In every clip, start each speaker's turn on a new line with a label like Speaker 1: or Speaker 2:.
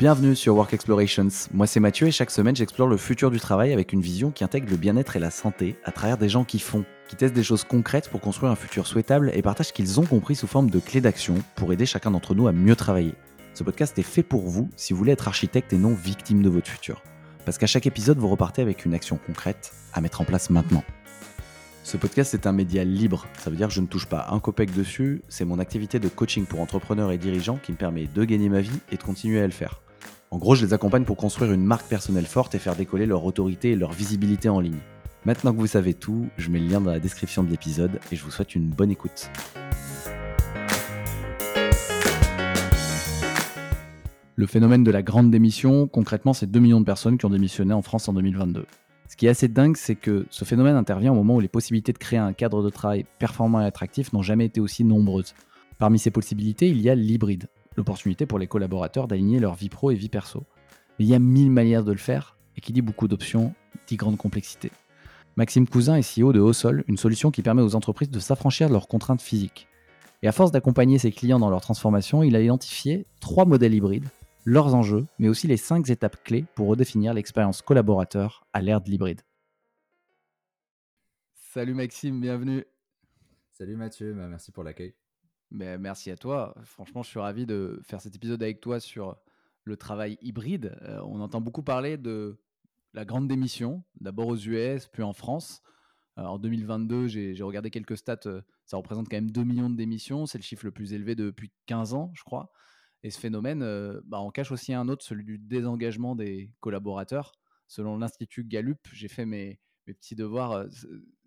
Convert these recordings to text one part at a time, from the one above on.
Speaker 1: Bienvenue sur Work Explorations. Moi c'est Mathieu et chaque semaine j'explore le futur du travail avec une vision qui intègre le bien-être et la santé à travers des gens qui font, qui testent des choses concrètes pour construire un futur souhaitable et partagent ce qu'ils ont compris sous forme de clés d'action pour aider chacun d'entre nous à mieux travailler. Ce podcast est fait pour vous si vous voulez être architecte et non victime de votre futur. Parce qu'à chaque épisode vous repartez avec une action concrète à mettre en place maintenant. Ce podcast est un média libre, ça veut dire que je ne touche pas un copec dessus, c'est mon activité de coaching pour entrepreneurs et dirigeants qui me permet de gagner ma vie et de continuer à le faire. En gros, je les accompagne pour construire une marque personnelle forte et faire décoller leur autorité et leur visibilité en ligne. Maintenant que vous savez tout, je mets le lien dans la description de l'épisode et je vous souhaite une bonne écoute. Le phénomène de la grande démission, concrètement, c'est 2 millions de personnes qui ont démissionné en France en 2022. Ce qui est assez dingue, c'est que ce phénomène intervient au moment où les possibilités de créer un cadre de travail performant et attractif n'ont jamais été aussi nombreuses. Parmi ces possibilités, il y a l'hybride, l'opportunité pour les collaborateurs d'aligner leur vie pro et vie perso. Mais il y a mille manières de le faire, et qui dit beaucoup d'options, dit grande complexité. Maxime Cousin est CEO de Haut-Sol, une solution qui permet aux entreprises de s'affranchir de leurs contraintes physiques. Et à force d'accompagner ses clients dans leur transformation, il a identifié trois modèles hybrides leurs enjeux, mais aussi les cinq étapes clés pour redéfinir l'expérience collaborateur à l'ère de l'hybride. Salut Maxime, bienvenue.
Speaker 2: Salut Mathieu, bah, merci pour l'accueil.
Speaker 1: Mais merci à toi. Franchement, je suis ravi de faire cet épisode avec toi sur le travail hybride. Euh, on entend beaucoup parler de la grande démission, d'abord aux US, puis en France. Euh, en 2022, j'ai regardé quelques stats, euh, ça représente quand même 2 millions de démissions. C'est le chiffre le plus élevé depuis 15 ans, je crois. Et ce phénomène bah, on cache aussi un autre, celui du désengagement des collaborateurs. Selon l'Institut Gallup, j'ai fait mes, petits devoirs,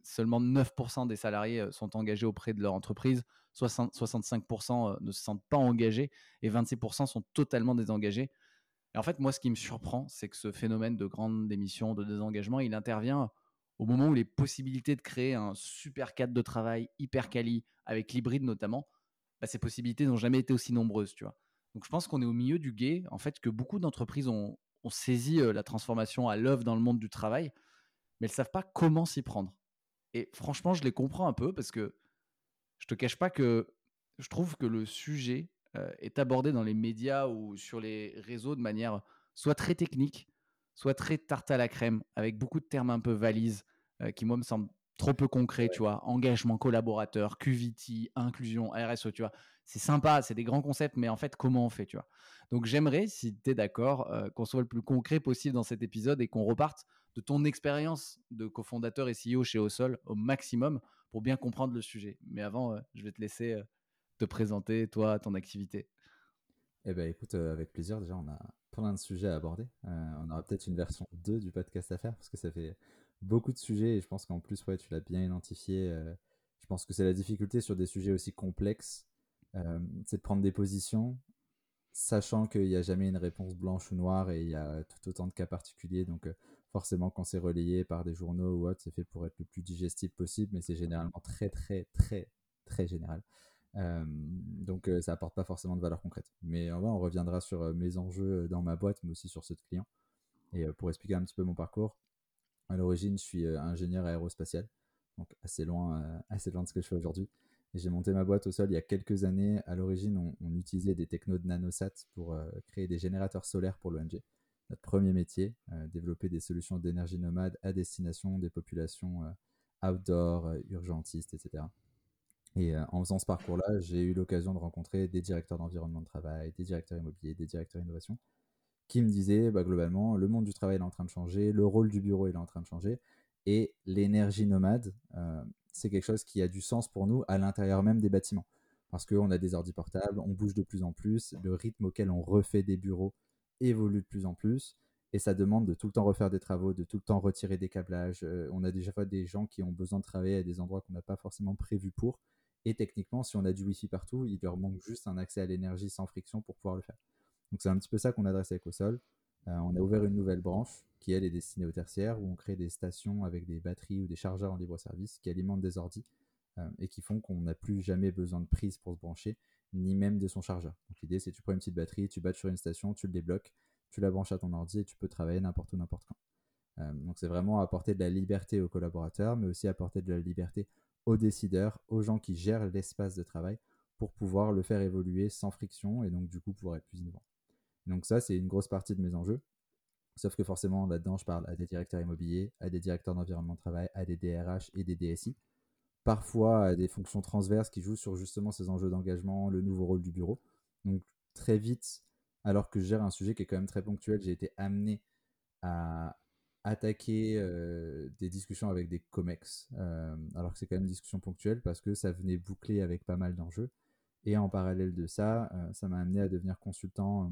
Speaker 1: seulement 9% des salariés sont engagés auprès de leur entreprise, 65% ne se sentent pas engagés et 26% sont totalement désengagés. Et en fait, moi, ce qui me surprend, c'est que ce phénomène de grande démission, de désengagement, il intervient au moment où les possibilités de créer un super cadre de travail hyper quali, avec l'hybride notamment, bah, ces possibilités n'ont jamais été aussi nombreuses, tu vois. Donc je pense qu'on est au milieu du guet, en fait, que beaucoup d'entreprises ont, saisi la transformation à l'œuvre dans le monde du travail, mais elles ne savent pas comment s'y prendre. Et franchement, je les comprends un peu parce que je te cache pas que je trouve que le sujet est abordé dans les médias ou sur les réseaux de manière soit très technique, soit très tarte à la crème, avec beaucoup de termes un peu valises qui, moi, me semblent trop peu concrets, tu vois. Engagement collaborateur, QVT, inclusion, RSE, tu vois. C'est sympa, c'est des grands concepts, mais en fait, comment on fait, tu vois? Donc, j'aimerais, si tu es d'accord, euh, qu'on soit le plus concret possible dans cet épisode et qu'on reparte de ton expérience de cofondateur et CEO chez Osol au maximum pour bien comprendre le sujet. Mais avant, euh, je vais te laisser euh, te présenter, toi, ton activité.
Speaker 2: Eh bien, écoute, avec plaisir. Déjà, on a plein de sujets à aborder. on aura peut-être une version 2 du podcast à faire parce que ça fait beaucoup de sujets et je pense qu'en plus, ouais, tu l'as bien identifié. je pense que c'est la difficulté sur des sujets aussi complexes euh, c'est de prendre des positions, sachant qu'il n'y a jamais une réponse blanche ou noire et il y a tout autant de cas particuliers. Donc, euh, forcément, quand c'est relayé par des journaux ou autre, c'est fait pour être le plus digestible possible, mais c'est généralement très, très, très, très général. Euh, donc, ça apporte pas forcément de valeur concrète. Mais on reviendra sur mes enjeux dans ma boîte, mais aussi sur ceux de clients. Et pour expliquer un petit peu mon parcours, à l'origine, je suis ingénieur aérospatial, donc assez loin, assez loin de ce que je fais aujourd'hui. J'ai monté ma boîte au sol il y a quelques années. À l'origine, on, utilisait des technos de nanosat pour créer des générateurs solaires pour l'ONG. Notre premier métier, euh, développer des solutions d'énergie nomade à destination des populations euh, outdoor, urgentistes, etc. Et en faisant ce parcours-là, j'ai eu l'occasion de rencontrer des directeurs d'environnement de travail, des directeurs immobiliers, des directeurs d'innovation, qui me disaient bah, globalement, le monde du travail est en train de changer, le rôle du bureau est en train de changer, et l'énergie nomade, c'est quelque chose qui a du sens pour nous à l'intérieur même des bâtiments. Parce qu'on a des ordi portables, on bouge de plus en plus, le rythme auquel on refait des bureaux évolue de plus en plus, et ça demande de tout le temps refaire des travaux, de tout le temps retirer des câblages. Euh, on a déjà fois des gens qui ont besoin de travailler à des endroits qu'on n'a pas forcément prévus pour, et techniquement, si on a du Wi-Fi partout, il leur manque juste un accès à l'énergie sans friction pour pouvoir le faire. Donc c'est un petit peu ça qu'on adresse avec au sol. Euh, on a ouvert une nouvelle branche qui, elle, est destinée au tertiaire, où on crée des stations avec des batteries ou des chargeurs en libre-service qui alimentent des ordis euh, et qui font qu'on n'a plus jamais besoin de prise pour se brancher, ni même de son chargeur. Donc l'idée, c'est que tu prends une petite batterie, tu battes sur une station, tu le débloques, tu la branches à ton ordi et tu peux travailler n'importe où, n'importe quand. Euh, donc c'est vraiment apporter de la liberté aux collaborateurs, mais aussi apporter de la liberté aux décideurs, aux gens qui gèrent l'espace de travail pour pouvoir le faire évoluer sans friction et donc du coup pouvoir être plus innovant. Donc ça, c'est une grosse partie de mes enjeux. Sauf que forcément, là-dedans, je parle à des directeurs immobiliers, à des directeurs d'environnement de travail, à des DRH et des DSI. Parfois à des fonctions transverses qui jouent sur justement ces enjeux d'engagement, le nouveau rôle du bureau. Donc très vite, alors que je gère un sujet qui est quand même très ponctuel, j'ai été amené à attaquer euh, des discussions avec des COMEX, euh, alors que c'est quand même une discussion ponctuelle parce que ça venait boucler avec pas mal d'enjeux. Et en parallèle de ça, euh, ça m'a amené à devenir consultant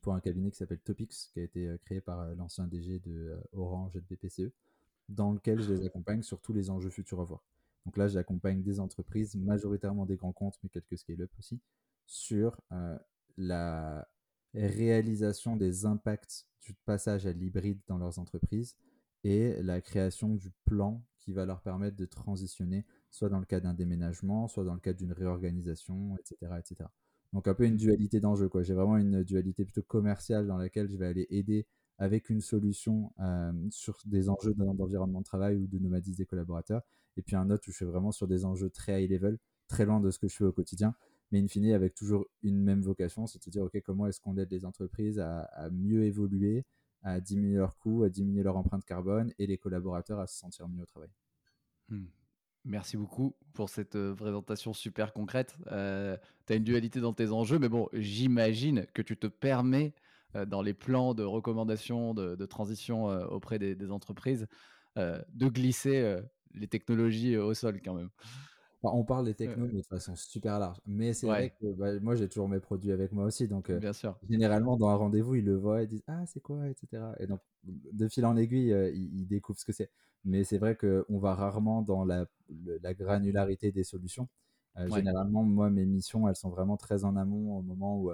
Speaker 2: pour un cabinet qui s'appelle Topics, qui a été créé par l'ancien DG de Orange et de BPCE, dans lequel je les accompagne sur tous les enjeux futurs à voir. Donc là, j'accompagne des entreprises, majoritairement des grands comptes, mais quelques scale-up aussi, sur la réalisation des impacts du passage à l'hybride dans leurs entreprises et la création du plan qui va leur permettre de transitionner, soit dans le cas d'un déménagement, soit dans le cadre d'une réorganisation, etc., etc. Donc un peu une dualité d'enjeux. J'ai vraiment une dualité plutôt commerciale dans laquelle je vais aller aider avec une solution sur des enjeux d'environnement de travail ou de nomadisme des collaborateurs. Et puis un autre où je suis vraiment sur des enjeux très high level, très loin de ce que je fais au quotidien mais in fine avec toujours une même vocation, c'est de se dire, OK, comment est-ce qu'on aide les entreprises à, mieux évoluer, à diminuer leurs coûts, à diminuer leur empreinte carbone et les collaborateurs à se sentir mieux au travail?
Speaker 1: Hmm. Merci beaucoup pour cette présentation super concrète. Euh, tu as une dualité dans tes enjeux, mais bon, j'imagine que tu te permets, dans les plans de recommandation, de, transition auprès des, entreprises, de glisser les technologies au sol quand même
Speaker 2: on parle des technos, mais de façon super large. Mais c'est vrai que bah, moi, j'ai toujours mes produits avec moi aussi. Donc,
Speaker 1: Bien sûr.
Speaker 2: généralement, dans un rendez-vous, ils le voient et disent Ah, c'est quoi? etc. Et donc, de fil en aiguille, ils, découvrent ce que c'est. Mais c'est vrai qu'on va rarement dans la, granularité des solutions. Généralement, moi, mes missions, elles sont vraiment très en amont au moment où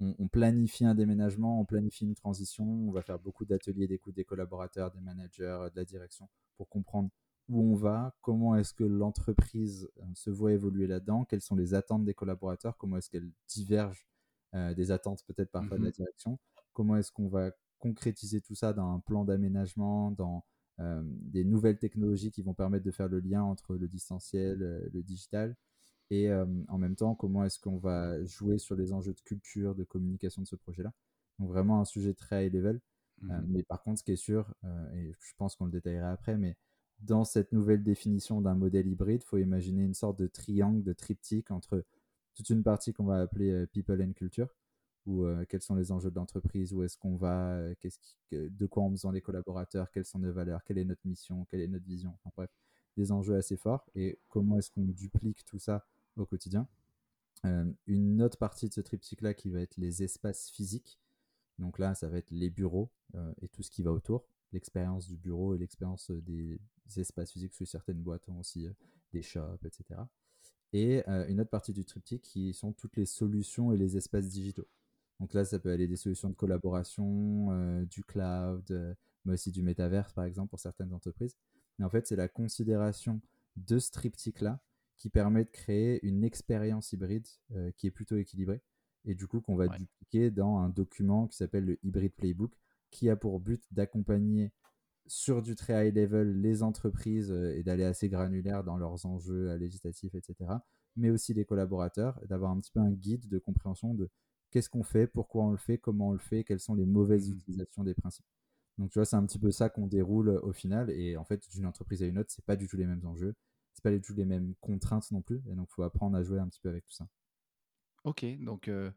Speaker 2: on, on, planifie un déménagement, on planifie une transition. On va faire beaucoup d'ateliers d'écoute des collaborateurs, des managers, de la direction pour comprendre où on va, comment est-ce que l'entreprise euh, se voit évoluer là-dedans, quelles sont les attentes des collaborateurs, comment est-ce qu'elles divergent euh, des attentes peut-être parfois de la mmh direction, comment est-ce qu'on va concrétiser tout ça dans un plan d'aménagement, dans euh, des nouvelles technologies qui vont permettre de faire le lien entre le distanciel, le digital, et en même temps, comment est-ce qu'on va jouer sur les enjeux de culture, de communication de ce projet-là? Donc vraiment un sujet très high level. Mmh mais par contre, ce qui est sûr, et je pense qu'on le détaillera après, mais dans cette nouvelle définition d'un modèle hybride, il faut imaginer une sorte de triangle, de triptyque entre toute une partie qu'on va appeler people and culture, euh, quels sont les enjeux de l'entreprise, où est-ce qu'on va, de quoi ont besoin les collaborateurs, quelles sont nos valeurs, quelle est notre mission, quelle est notre vision, enfin bref, des enjeux assez forts, et comment est-ce qu'on duplique tout ça au quotidien. une autre partie de ce triptyque-là qui va être les espaces physiques, donc là, ça va être les bureaux et tout ce qui va autour l'expérience du bureau et l'expérience euh, des espaces physiques, parce que certaines boîtes ont aussi euh, des shops, etc. Et euh, une autre partie du triptyque qui sont toutes les solutions et les espaces digitaux. Donc là, ça peut aller des solutions de collaboration, du cloud, mais aussi du métaverse, par exemple, pour certaines entreprises. Mais en fait, c'est la considération de ce triptyque-là qui permet de créer une expérience hybride qui est plutôt équilibrée et du coup qu'on va dupliquer dans un document qui s'appelle le Hybrid Playbook qui a pour but d'accompagner sur du très high level les entreprises euh, et d'aller assez granulaire dans leurs enjeux euh, législatifs, etc. Mais aussi les collaborateurs, d'avoir un petit peu un guide de compréhension de qu'est-ce qu'on fait, pourquoi on le fait, comment on le fait, quelles sont les mauvaises mmh. utilisations des principes. Donc tu vois, c'est un petit peu ça qu'on déroule au final. Et en fait, d'une entreprise à une autre, c'est pas du tout les mêmes enjeux, pas les mêmes contraintes non plus. Et donc, faut apprendre à jouer un petit peu avec tout ça.
Speaker 1: Ok, donc euh,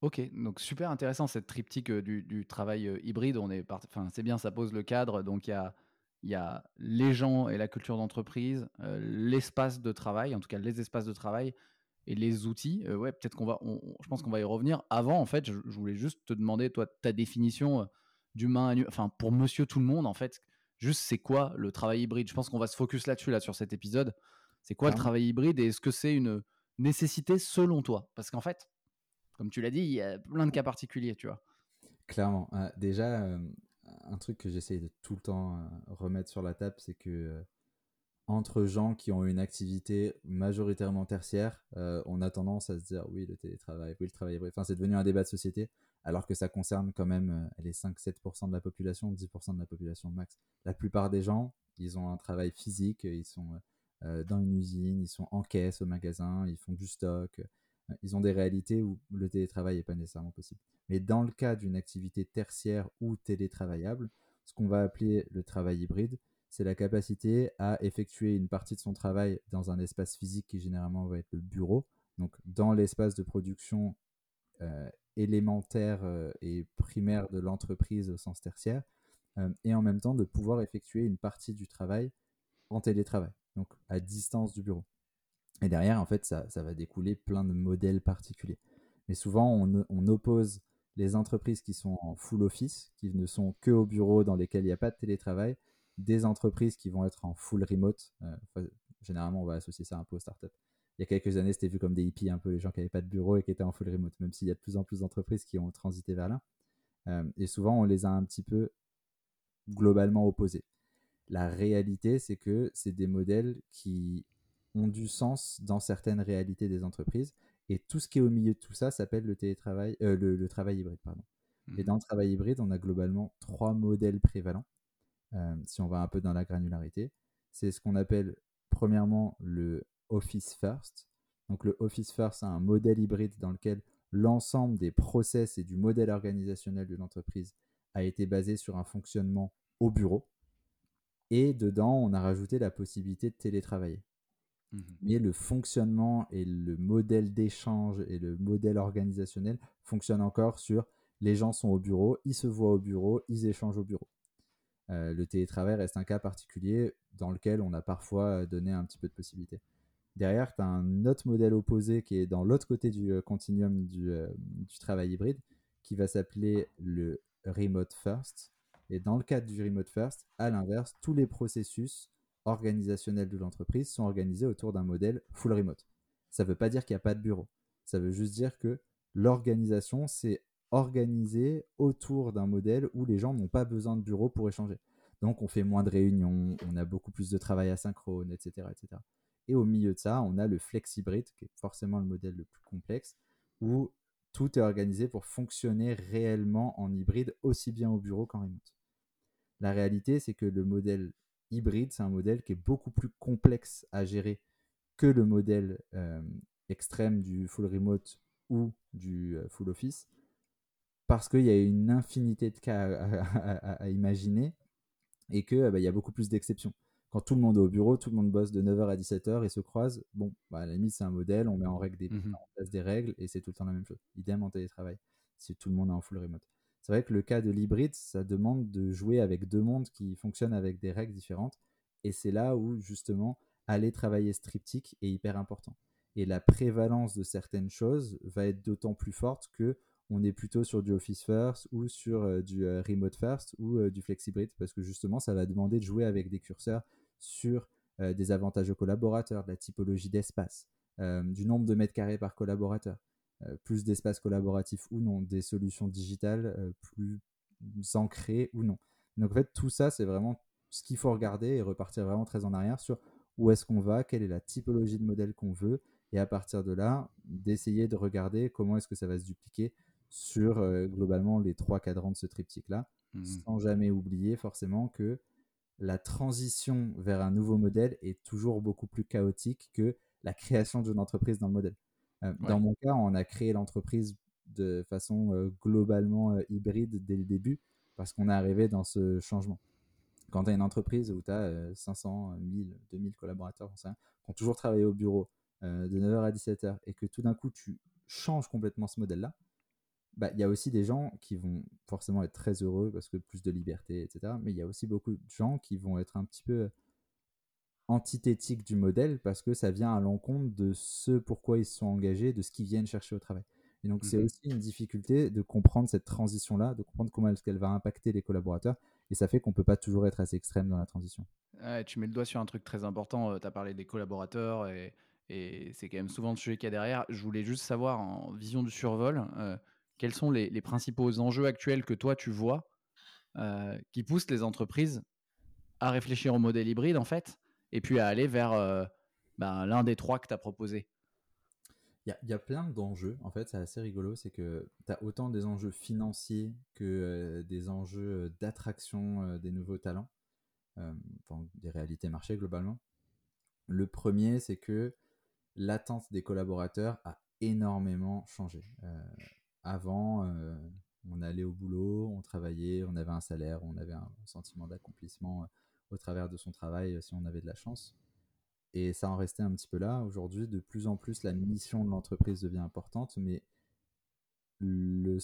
Speaker 1: Ok, donc super intéressant cette triptyque euh, du, travail euh, hybride. On est enfin, c'est bien, ça pose le cadre. Donc il y a, y a les gens et la culture d'entreprise, l'espace de travail, en tout cas les espaces de travail et les outils. ouais, peut-être qu'on va, je pense qu'on va y revenir. Avant, en fait, je, voulais juste te demander toi ta définition d'humain, enfin pour Monsieur Tout le Monde, en fait, juste c'est quoi le travail hybride? Je pense qu'on va se focus là-dessus là sur cet épisode. C'est quoi le travail hybride et est-ce que c'est une nécessité selon toi? Parce qu'en fait comme tu l'as dit, il y a plein de cas particuliers, tu vois.
Speaker 2: Clairement. Euh, déjà, euh, un truc que j'essaie de tout le temps euh, remettre sur la table, c'est que entre gens qui ont une activité majoritairement tertiaire, on a tendance à se dire oui, le télétravail, oui, le travail Enfin, c'est devenu un débat de société, alors que ça concerne quand même les 5-7% de la population, 10% de la population max. La plupart des gens, ils ont un travail physique, ils sont dans une usine, ils sont en caisse au magasin, ils font du stock, ils ont des réalités où le télétravail n'est pas nécessairement possible. Mais dans le cas d'une activité tertiaire ou télétravaillable, ce qu'on va appeler le travail hybride, c'est la capacité à effectuer une partie de son travail dans un espace physique qui généralement va être le bureau, donc dans l'espace de production euh, élémentaire euh, et primaire de l'entreprise au sens tertiaire, euh, et en même temps de pouvoir effectuer une partie du travail en télétravail, donc à distance du bureau. Et derrière, en fait, ça, ça va découler plein de modèles particuliers. Mais souvent, on, oppose les entreprises qui sont en full office, qui ne sont que au bureau, dans lesquels il n'y a pas de télétravail, des entreprises qui vont être en full remote. Euh, généralement, on va associer ça un peu aux startups. Il y a quelques années, c'était vu comme des hippies, un peu les gens qui n'avaient pas de bureau et qui étaient en full remote, même s'il y a de plus en plus d'entreprises qui ont transité vers là. Euh, et souvent, on les a un petit peu globalement opposés. La réalité, c'est que c'est des modèles qui ont du sens dans certaines réalités des entreprises. Et tout ce qui est au milieu de tout ça s'appelle le télétravail, euh, le, travail hybride. Pardon. Et mmh. dans le travail hybride, on a globalement trois modèles prévalents. Euh, si on va un peu dans la granularité, c'est ce qu'on appelle premièrement le Office First. Donc le Office First, c'est un modèle hybride dans lequel l'ensemble des process et du modèle organisationnel de l'entreprise a été basé sur un fonctionnement au bureau. Et dedans, on a rajouté la possibilité de télétravailler. Mmh Mais le fonctionnement et le modèle d'échange et le modèle organisationnel fonctionnent encore sur les gens sont au bureau, ils se voient au bureau, ils échangent au bureau. Euh, le télétravail reste un cas particulier dans lequel on a parfois donné un petit peu de possibilités. Derrière, tu as un autre modèle opposé qui est dans l'autre côté du euh, continuum du, euh, du, travail hybride, qui va s'appeler le remote first. Et dans le cadre du remote first, à l'inverse, tous les processus organisationnels de l'entreprise sont organisés autour d'un modèle full remote. Ça ne veut pas dire qu'il n'y a pas de bureau. Ça veut juste dire que l'organisation s'est organisée autour d'un modèle où les gens n'ont pas besoin de bureau pour échanger. Donc on fait moins de réunions, on a beaucoup plus de travail asynchrone, etc. etc. Et au milieu de ça, on a le flex hybride, qui est forcément le modèle le plus complexe, où tout est organisé pour fonctionner réellement en hybride, aussi bien au bureau qu'en remote. La réalité, c'est que le modèle hybride, c'est un modèle qui est beaucoup plus complexe à gérer que le modèle euh, extrême du full remote ou du euh, full office, parce qu'il y a une infinité de cas à, imaginer et qu'il bah, y a beaucoup plus d'exceptions. Quand tout le monde est au bureau, tout le monde bosse de 9h à 17h et se croise, bon, bah, à la limite, c'est un modèle, on met en, règle des, mmh en place des règles et c'est tout le temps la même chose. Idem en télétravail, si tout le monde est en full remote. C'est vrai que le cas de l'hybride, ça demande de jouer avec deux mondes qui fonctionnent avec des règles différentes. Et c'est là où, justement, aller travailler striptique est hyper important. Et la prévalence de certaines choses va être d'autant plus forte que on est plutôt sur du Office First ou sur euh, du euh, Remote First ou euh, du Flexibrid parce que justement, ça va demander de jouer avec des curseurs sur des avantages aux collaborateurs, de la typologie d'espace, du nombre de mètres carrés par collaborateur. Euh, plus d'espace collaboratif ou non, des solutions digitales euh, plus ancrées ou non. Donc en fait, tout ça, c'est vraiment ce qu'il faut regarder et repartir vraiment très en arrière sur où est-ce qu'on va, quelle est la typologie de modèle qu'on veut, et à partir de là, d'essayer de regarder comment est-ce que ça va se dupliquer sur euh, globalement les trois cadrans de ce triptyque-là, mmh sans jamais oublier forcément que la transition vers un nouveau modèle est toujours beaucoup plus chaotique que la création d'une entreprise dans le modèle. Euh, dans mon cas, on a créé l'entreprise de façon euh, globalement euh, hybride dès le début parce qu'on est arrivé dans ce changement. Quand tu as une entreprise où tu as 500, 1000, 2000 collaborateurs qui ont toujours travaillé au bureau de 9h à 17h et que tout d'un coup tu changes complètement ce modèle-là, bah, il y a aussi des gens qui vont forcément être très heureux parce que plus de liberté, etc. Mais il y a aussi beaucoup de gens qui vont être un petit peu antithétique du modèle parce que ça vient à l'encontre de ce pourquoi ils se sont engagés, de ce qu'ils viennent chercher au travail. Et donc, c'est mmh aussi une difficulté de comprendre cette transition-là, de comprendre comment est-ce qu'elle va impacter les collaborateurs. Et ça fait qu'on ne peut pas toujours être assez extrême dans la transition.
Speaker 1: tu mets le doigt sur un truc très important. Euh, tu as parlé des collaborateurs et, et c'est quand même souvent le sujet qu'il y a derrière. Je voulais juste savoir, en vision du survol, euh, quels sont les, principaux enjeux actuels que toi tu vois euh, qui poussent les entreprises à réfléchir au modèle hybride en fait et puis à aller vers euh, ben, l'un des trois que tu as proposé?
Speaker 2: Il y, a plein d'enjeux, en fait, c'est assez rigolo, c'est que tu as autant des enjeux financiers que euh, des enjeux d'attraction des nouveaux talents, des réalités marché globalement. Le premier, c'est que l'attente des collaborateurs a énormément changé. Avant, on allait au boulot, on travaillait, on avait un salaire, on avait un sentiment d'accomplissement au travers de son travail si on avait de la chance. Et ça en restait un petit peu là. Aujourd'hui, de plus en plus, la mission de l'entreprise devient importante, mais le,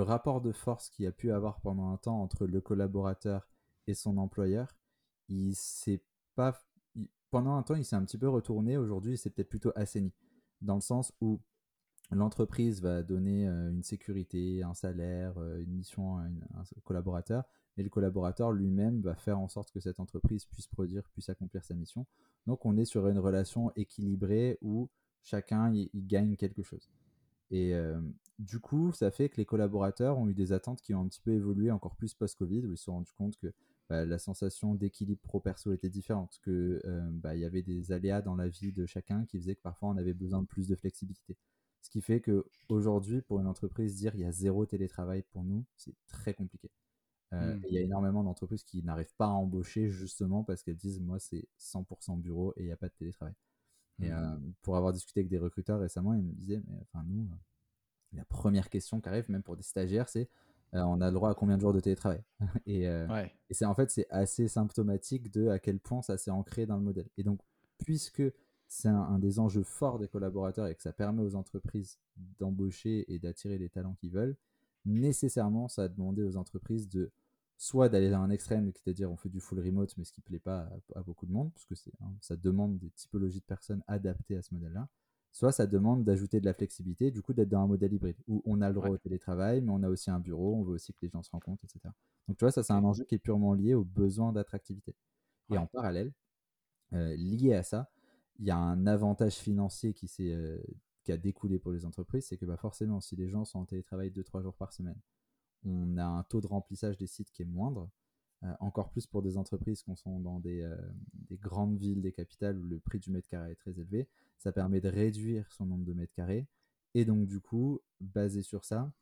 Speaker 2: rapport de force qu'il a pu avoir pendant un temps entre le collaborateur et son employeur, il s'est pas. pendant un temps, il s'est un petit peu retourné. Aujourd'hui, c'est peut-être plutôt assaini. Dans le sens où l'entreprise va donner euh, une sécurité, un salaire, euh, une mission à un collaborateur, et le collaborateur lui-même va faire en sorte que cette entreprise puisse produire, puisse accomplir sa mission. Donc on est sur une relation équilibrée où chacun y, gagne quelque chose. Et euh, du coup, ça fait que les collaborateurs ont eu des attentes qui ont un petit peu évolué encore plus post-Covid, où ils se sont rendus compte que bah, la sensation d'équilibre pro-perso était différente, qu'il euh, bah, y avait des aléas dans la vie de chacun qui faisaient que parfois on avait besoin de plus de flexibilité. Ce qui fait qu'aujourd'hui, pour une entreprise, dire il y a zéro télétravail pour nous, c'est très compliqué. Euh, mmh. Il y a énormément d'entreprises qui n'arrivent pas à embaucher justement parce qu'elles disent moi c'est 100% bureau et il n'y a pas de télétravail. Et mmh. euh, pour avoir discuté avec des recruteurs récemment, ils me disaient mais enfin nous, euh, la première question qui arrive même pour des stagiaires c'est on a le droit à combien de jours de télétravail? Et, et c'est en fait c'est assez symptomatique de à quel point ça s'est ancré dans le modèle. Et donc puisque c'est un, un, des enjeux forts des collaborateurs et que ça permet aux entreprises d'embaucher et d'attirer les talents qu'ils veulent, nécessairement ça a demandé aux entreprises de soit d'aller dans un extrême, c'est-à-dire on fait du full remote, mais ce qui ne plaît pas à, beaucoup de monde, parce que hein, ça demande des typologies de personnes adaptées à ce modèle-là, soit ça demande d'ajouter de la flexibilité, du coup d'être dans un modèle hybride, où on a le droit au télétravail, mais on a aussi un bureau, on veut aussi que les gens se rencontrent, etc. Donc tu vois, ça c'est un enjeu qui est purement lié aux besoins d'attractivité. Et en parallèle, euh, lié à ça, il y a un avantage financier qui, euh, qui a découlé pour les entreprises, c'est que bah, forcément, si les gens sont en télétravail 2-3 jours par semaine, on a un taux de remplissage des sites qui est moindre. Euh, encore plus pour des entreprises qui sont dans euh, des, grandes villes, des capitales où le prix du mètre carré est très élevé. Ça permet de réduire son nombre de mètres carrés. Et donc, du coup, basé sur ça,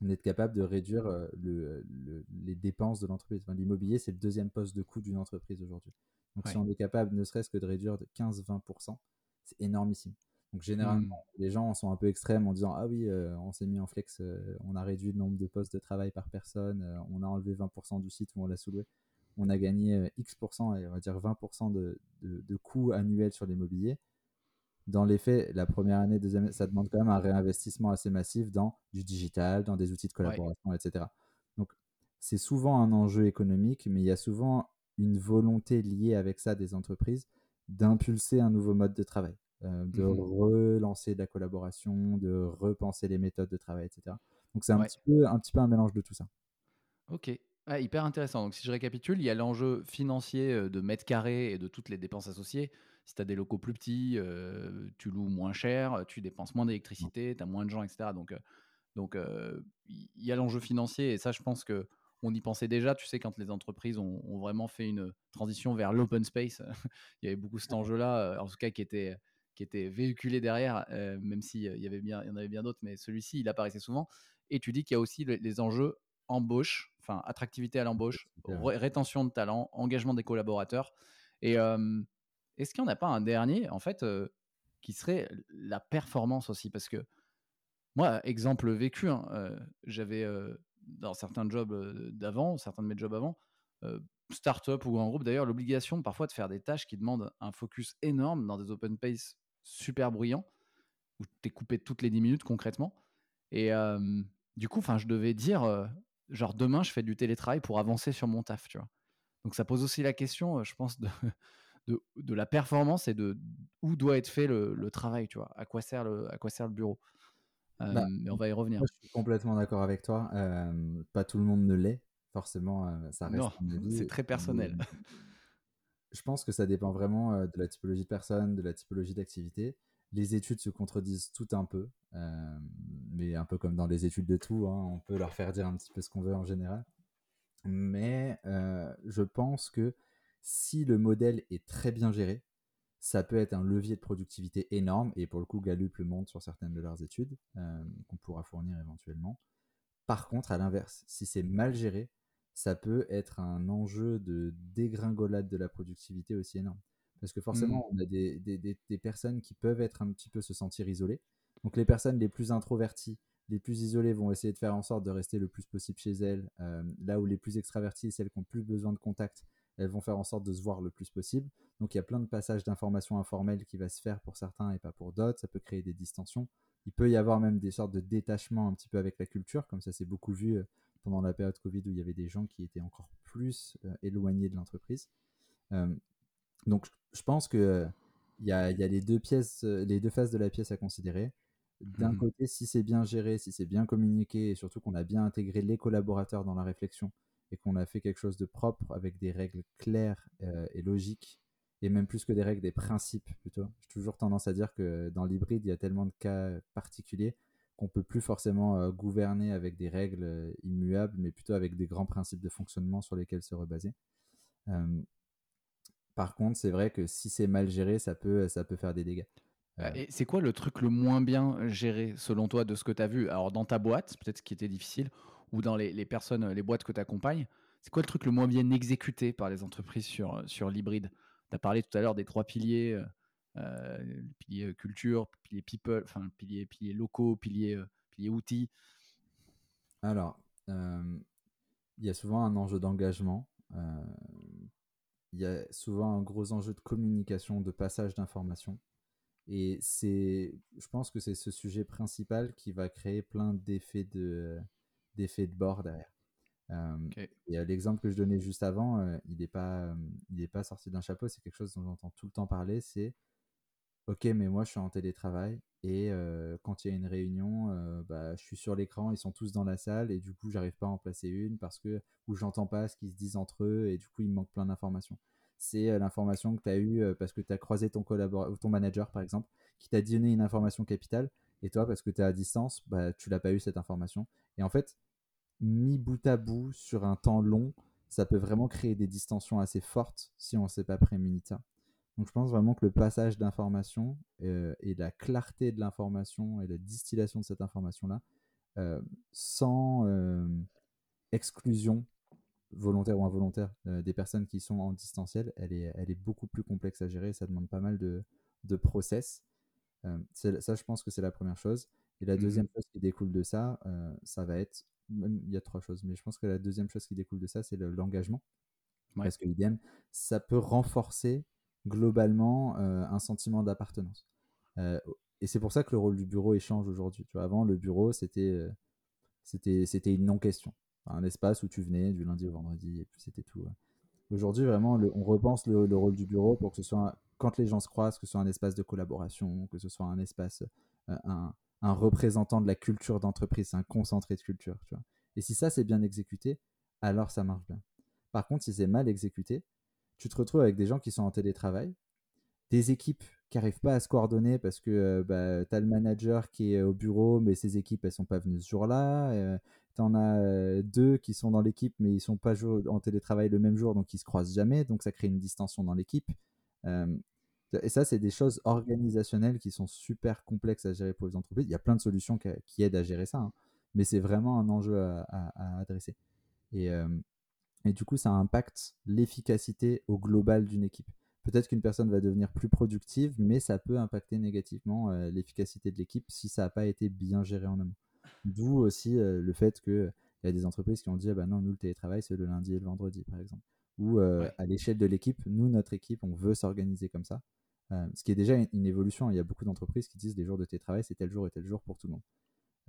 Speaker 2: on est capable de réduire les dépenses de l'entreprise. L'immobilier, c'est le deuxième poste de coût d'une entreprise aujourd'hui. Donc, si on est capable ne serait-ce que de réduire de 15-20%, c'est énormissime. Donc généralement, mmh. les gens sont un peu extrêmes en disant ah oui, euh, on s'est mis en flex, euh, on a réduit le nombre de postes de travail par personne, euh, on a enlevé 20% du site où on l'a sous on a gagné X%, et on va dire 20% de, de, coûts annuels sur l'immobilier. Dans les faits, la première année, deuxième année, ça demande quand même un réinvestissement assez massif dans du digital, dans des outils de collaboration, etc. Donc c'est souvent un enjeu économique, mais il y a souvent une volonté liée avec ça des entreprises d'impulser un nouveau mode de travail. Euh, de mmh relancer de la collaboration, de repenser les méthodes de travail, etc. Donc c'est un, petit peu, un petit peu un mélange de tout ça.
Speaker 1: Ok, ah, hyper intéressant. Donc si je récapitule, il y a l'enjeu financier euh, de mètres carrés et de toutes les dépenses associées. Si tu as des locaux plus petits, euh, tu loues moins cher, tu dépenses moins d'électricité, tu as moins de gens, etc. Donc donc il y a l'enjeu financier et ça je pense que on y pensait déjà, tu sais, quand les entreprises ont, ont vraiment fait une transition vers l'open space, il y avait beaucoup cet enjeu-là, en tout cas qui était, qui était véhiculé derrière, euh, même s'il y, avait bien, y en avait bien d'autres, mais celui-ci, il apparaissait souvent. Et tu dis qu'il y a aussi les, enjeux embauche, enfin attractivité à l'embauche, rétention de talent, engagement des collaborateurs. Et est-ce qu'il n'y en a pas un dernier, en fait, euh, qui serait la performance aussi? Parce que moi, exemple vécu, hein, euh, j'avais dans certains jobs d'avant, certains de mes jobs avant, start-up ou en groupe d'ailleurs, l'obligation parfois de faire des tâches qui demandent un focus énorme dans des open space super bruyant, où tu es coupé toutes les 10 minutes concrètement. Et du coup, je devais dire, genre demain, je fais du télétravail pour avancer sur mon taf, tu vois. Donc ça pose aussi la question, je pense, de, de, la performance et de où doit être fait le, travail, tu vois. À quoi sert le, à quoi sert le bureau? Bah, mais on va y revenir.
Speaker 2: je suis complètement d'accord avec toi. pas tout le monde ne l'est, forcément, ça reste.
Speaker 1: c'est très personnel
Speaker 2: je pense que ça dépend vraiment euh, de la typologie de personne, de la typologie d'activité. Les études se contredisent tout un peu, euh, mais un peu comme dans les études de tout, hein, on peut leur faire dire un petit peu ce qu'on veut en général. Mais euh, je pense que si le modèle est très bien géré, ça peut être un levier de productivité énorme, et pour le coup, Gallup le montre sur certaines de leurs études, qu'on pourra fournir éventuellement. Par contre, à l'inverse, si c'est mal géré, ça peut être un enjeu de dégringolade de la productivité aussi énorme. Parce que forcément, mmh. on a des, des, des, personnes qui peuvent être un petit peu se sentir isolées. Donc les personnes les plus introverties, les plus isolées vont essayer de faire en sorte de rester le plus possible chez elles, là où les plus extraverties, celles qui ont plus besoin de contact, elles vont faire en sorte de se voir le plus possible. Donc il y a plein de passages d'informations informelles qui va se faire pour certains et pas pour d'autres. Ça peut créer des distensions. Il peut y avoir même des sortes de détachement un petit peu avec la culture, comme ça c'est beaucoup vu euh, pendant la période Covid où il y avait des gens qui étaient encore plus euh, éloignés de l'entreprise. Euh, donc je pense que il y, a, les deux pièces, les deux faces de la pièce à considérer. D'un mmh côté, si c'est bien géré, si c'est bien communiqué, et surtout qu'on a bien intégré les collaborateurs dans la réflexion, et qu'on a fait quelque chose de propre avec des règles claires euh, et logiques, et même plus que des règles, des principes plutôt. J'ai toujours tendance à dire que dans l'hybride, il y a tellement de cas particuliers qu'on peut plus forcément euh, gouverner avec des règles euh, immuables, mais plutôt avec des grands principes de fonctionnement sur lesquels se rebaser. par contre, c'est vrai que si c'est mal géré, ça peut, ça peut faire des dégâts.
Speaker 1: Et c'est quoi le truc le moins bien géré selon toi de ce que tu as vu? Alors dans ta boîte, peut-être ce qui était difficile, ou dans les, personnes, les boîtes que tu accompagnes, c'est quoi le truc le moins bien exécuté par les entreprises sur, sur l'hybride? Tu as parlé tout à l'heure des trois piliers, euh, euh le pilier euh, culture, pilier people, enfin pilier, pilier locaux, pilier, euh, pilier outils.
Speaker 2: Alors, il y a souvent un enjeu d'engagement. Il y a souvent un gros enjeu de communication, de passage d'informations. Et c'est, je pense que c'est ce sujet principal qui va créer plein d'effets de, d'effet de bord derrière. Et l'exemple que je donnais juste avant, il n'est pas, il pas sorti d'un chapeau, c'est quelque chose dont j'entends tout le temps parler, c'est ok, mais moi je suis en télétravail et quand il y a une réunion, bah, je suis sur l'écran, ils sont tous dans la salle et du coup j'arrive pas à en placer une parce que ou j'entends pas ce qu'ils se disent entre eux et du coup il me manque plein d'informations. C'est l'information que tu as eue parce que tu as croisé ton collaborateur, ton manager par exemple, qui t'a donné une information capitale et toi parce que tu es à distance, bah, tu l'as pas eu cette information. Et en fait, mis bout à bout sur un temps long, ça peut vraiment créer des distensions assez fortes si on ne s'est pas prémunir. Donc je pense vraiment que le passage d'information euh, et la clarté de l'information et la distillation de cette information-là, euh, sans euh, exclusion volontaire ou involontaire des personnes qui sont en distanciel, elle est, elle est beaucoup plus complexe à gérer. Ça demande pas mal de, de process. ça, je pense que c'est la première chose. Et la mmh deuxième chose qui découle de ça, ça va être il y a trois choses, mais je pense que la deuxième chose qui découle de ça, c'est l'engagement. Parce que l'IDM, ça peut renforcer globalement euh, un sentiment d'appartenance. Euh, et c'est pour ça que le rôle du bureau échange aujourd'hui. Tu vois, avant, le bureau, c'était euh, c'était c'était une non-question. Un espace où tu venais du lundi au vendredi, et puis c'était tout. Aujourd'hui, vraiment, on repense le, le, rôle du bureau pour que ce soit, quand les gens se croisent, que ce soit un espace de collaboration, que ce soit un espace, un, un représentant de la culture d'entreprise, un concentré de culture. Tu vois. Et si ça, c'est bien exécuté, alors ça marche bien. Par contre, si c'est mal exécuté, tu te retrouves avec des gens qui sont en télétravail, des équipes qui n'arrivent pas à se coordonner parce que euh, bah, tu as le manager qui est au bureau, mais ses équipes, elles sont pas venues ce jour-là. Euh, tu en as euh, deux qui sont dans l'équipe, mais ils sont pas en télétravail le même jour, donc ils se croisent jamais, donc ça crée une distension dans l'équipe. Et ça, c'est des choses organisationnelles qui sont super complexes à gérer pour les entreprises. Il y a plein de solutions qui, aident à gérer ça, hein. mais c'est vraiment un enjeu à, adresser. Et, euh, et, du coup, ça impacte l'efficacité au global d'une équipe. Peut-être qu'une personne va devenir plus productive, mais ça peut impacter négativement euh, l'efficacité de l'équipe si ça n'a pas été bien géré en amont. D'où aussi euh, le fait qu'il y a des entreprises qui ont dit ah bah non, nous, le télétravail, c'est le lundi et le vendredi, par exemple. Ou à l'échelle de l'équipe, nous, notre équipe, on veut s'organiser comme ça. Euh, ce qui est déjà une, évolution. Il y a beaucoup d'entreprises qui disent les jours de télétravail, c'est tel jour et tel jour pour tout le monde.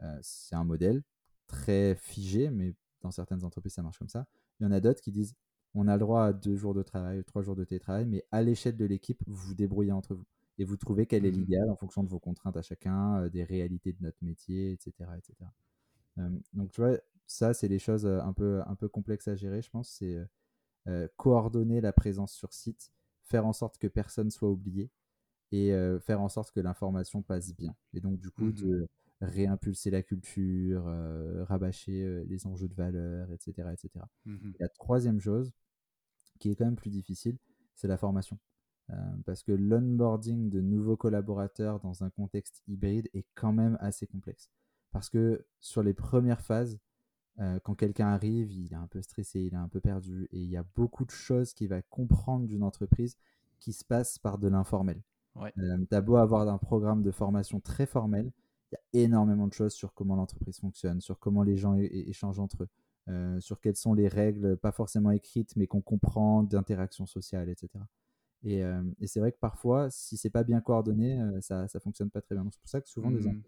Speaker 2: Euh, c'est un modèle très figé, mais dans certaines entreprises, ça marche comme ça. Il y en a d'autres qui disent on a le droit à deux jours de travail, trois jours de télétravail, mais à l'échelle de l'équipe, vous vous débrouillez entre vous. Et vous trouvez quel est mmh l'idéal en fonction de vos contraintes à chacun, euh, des réalités de notre métier, etc. etc. donc, tu vois, ça, c'est les choses un peu, un peu complexes à gérer, je pense. C'est coordonner la présence sur site faire en sorte que personne soit oublié et euh, faire en sorte que l'information passe bien. Et donc, du coup, mmh de réimpulser la culture, euh, rabâcher euh, les enjeux de valeur, etc. etc. Mmh la troisième chose, qui est quand même plus difficile, c'est la formation. parce que l'onboarding de nouveaux collaborateurs dans un contexte hybride est quand même assez complexe. Parce que sur les premières phases, euh, quand quelqu'un arrive, il est un peu stressé, il est un peu perdu, et il y a beaucoup de choses qu'il va comprendre d'une entreprise qui se passent par de l'informel. Ouais. Euh, beau avoir un programme de formation très formel, il y a énormément de choses sur comment l'entreprise fonctionne, sur comment les gens échangent entre eux, euh, sur quelles sont les règles, pas forcément écrites, mais qu'on comprend d'interaction sociale, etc. Et, euh, et c'est vrai que parfois, si c'est pas bien coordonné, ça ne fonctionne pas très bien. C'est pour ça que souvent, mmh.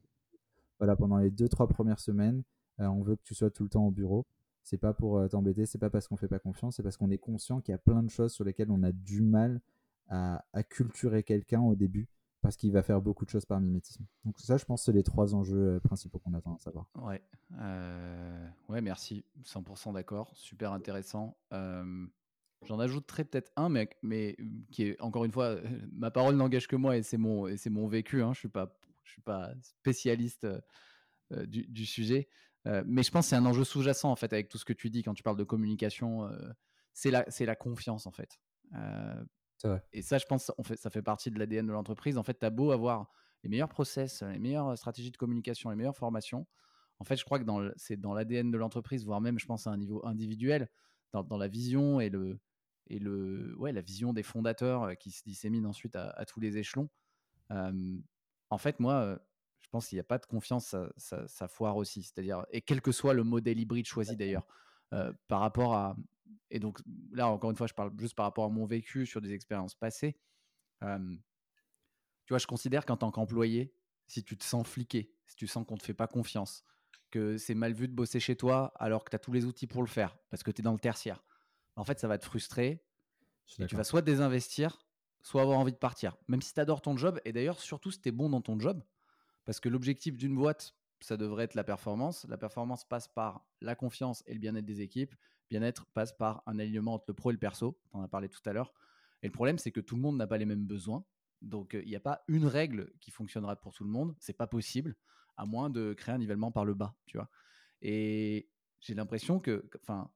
Speaker 2: voilà, pendant les deux, trois premières semaines, on veut que tu sois tout le temps au bureau. C'est pas pour t'embêter, c'est pas parce qu'on fait pas confiance, c'est parce qu'on est conscient qu'il y a plein de choses sur lesquelles on a du mal à, culturer quelqu'un au début parce qu'il va faire beaucoup de choses par mimétisme. Donc ça, je pense, c'est les trois enjeux euh, principaux qu'on attend à savoir.
Speaker 1: Ouais, euh, ouais merci, 100% d'accord, super intéressant. Euh, j'en ajouterai peut-être un, mais, qui est, encore une fois, ma parole n'engage que moi et c'est mon, vécu, hein, je ne suis, suis, pas spécialiste du, sujet. Mais je pense que c'est un enjeu sous-jacent, en fait, avec tout ce que tu dis quand tu parles de communication. c'est la, la confiance, en fait. Et ça, je pense, on fait, ça fait partie de l'ADN de l'entreprise. En fait, tu as beau avoir les meilleurs process, les meilleures stratégies de communication, les meilleures formations. En fait, je crois que c'est dans l'ADN de l'entreprise, voire même, je pense, à un niveau individuel, dans, la vision et, le, et le, ouais, la vision des fondateurs euh, qui se dissémine ensuite à, tous les échelons. en fait, moi, euh, pense qu'il n'y a pas de confiance, ça, ça, foire aussi. C'est-à-dire, et quel que soit le modèle hybride choisi d'ailleurs, euh, par rapport à, et donc là, encore une fois, je parle juste par rapport à mon vécu sur des expériences passées. tu vois, je considère qu'en tant qu'employé, si tu te sens fliqué, si tu sens qu'on ne te fait pas confiance, que c'est mal vu de bosser chez toi alors que tu as tous les outils pour le faire, parce que tu es dans le tertiaire, en fait, ça va te frustrer. Et tu vas soit désinvestir, soit avoir envie de partir. Même si tu adores ton job, et d'ailleurs, surtout si tu es bon dans ton job, parce que l'objectif d'une boîte, ça devrait être la performance. La performance passe par la confiance et le bien-être des équipes bien-être passe par un alignement entre le pro et le perso. Tu en as parlé tout à l'heure. Et le problème, c'est que tout le monde n'a pas les mêmes besoins. Donc, euh, il n'y a pas une règle qui fonctionnera pour tout le monde. C'est pas possible, à moins de créer un nivellement par le bas, tu vois. Et j'ai l'impression que, enfin,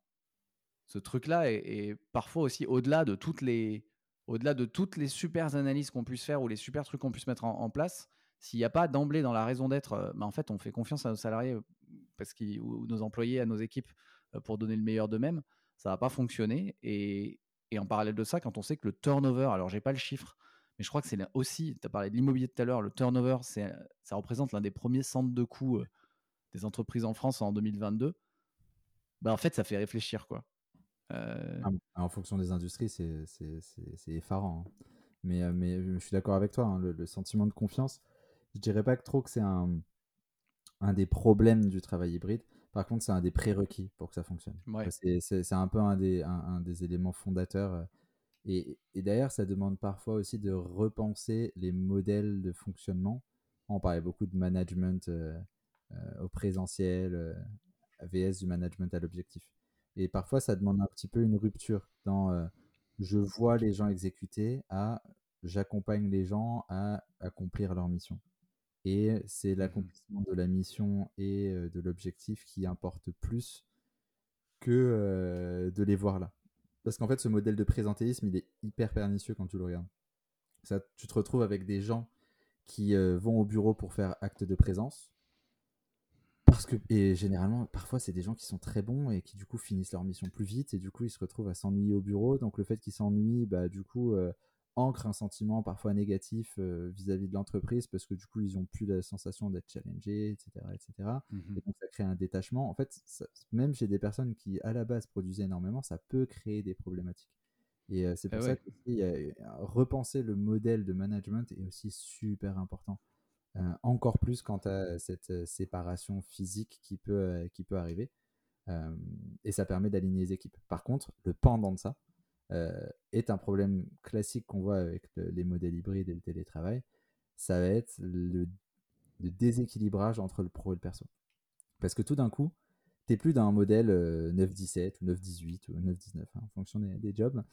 Speaker 1: ce truc-là est, parfois aussi au-delà de toutes les, au-delà de toutes les super analyses qu'on puisse faire ou les super trucs qu'on puisse mettre en, place. S'il n'y a pas d'emblée dans la raison d'être, euh, bah, en fait, on fait confiance à nos salariés euh, parce ou nos employés, à nos équipes, euh, pour donner le meilleur d'eux-mêmes, ça va pas fonctionner. Et, en parallèle de ça, quand on sait que le turnover, alors j'ai pas le chiffre, mais je crois que c'est aussi, tu as parlé de l'immobilier tout à l'heure, le turnover, ça représente l'un des premiers centres de coûts des entreprises en France en 2022. Bah en fait, ça fait réfléchir. quoi.
Speaker 2: Ah, en fonction des industries, c'est effarant. Hein. Mais, mais je suis d'accord avec toi, hein, le, sentiment de confiance, je dirais pas que trop que c'est un, un des problèmes du travail hybride. Par contre, c'est un des prérequis pour que ça fonctionne. C'est un peu un des, un, des éléments fondateurs. Euh, et, et d'ailleurs, ça demande parfois aussi de repenser les modèles de fonctionnement. On parlait beaucoup de management euh, euh, au présentiel, euh, VS du management à l'objectif. Et parfois, ça demande un petit peu une rupture dans je vois les gens exécuter à j'accompagne les gens à accomplir leur mission. Et c'est mmh l'accomplissement de la mission et de l'objectif qui importe plus que de les voir là. Parce qu'en fait, ce modèle de présentéisme, il est hyper pernicieux quand tu le regardes. Ça, tu te retrouves avec des gens qui vont au bureau pour faire acte de présence. Parce que, et généralement, parfois, c'est des gens qui sont très bons et qui, du coup, finissent leur mission plus vite et du coup, ils se retrouvent à s'ennuyer au bureau. Donc, le fait qu'ils s'ennuient, bah, du coup, ancre un sentiment parfois négatif euh, vis-à-vis de l'entreprise parce que du coup ils ont plus la sensation d'être challengés etc etc mmh et donc ça crée un détachement. En fait même chez des personnes qui à la base produisaient énormément ça peut créer des problématiques. Et euh, c'est pour ah ça que euh, repenser le modèle de management est aussi super important. Encore plus quand à cette séparation physique qui peut qui peut arriver. Et ça permet d'aligner les équipes. Par contre le pendant de ça est un problème classique qu'on voit avec les modèles hybrides et le télétravail, ça va être le, déséquilibrage entre le pro et le perso. Parce que tout d'un coup, tu n'es plus dans un modèle 9-17 euh, ou 9-18 ou 9-19 hein, en fonction des, jobs.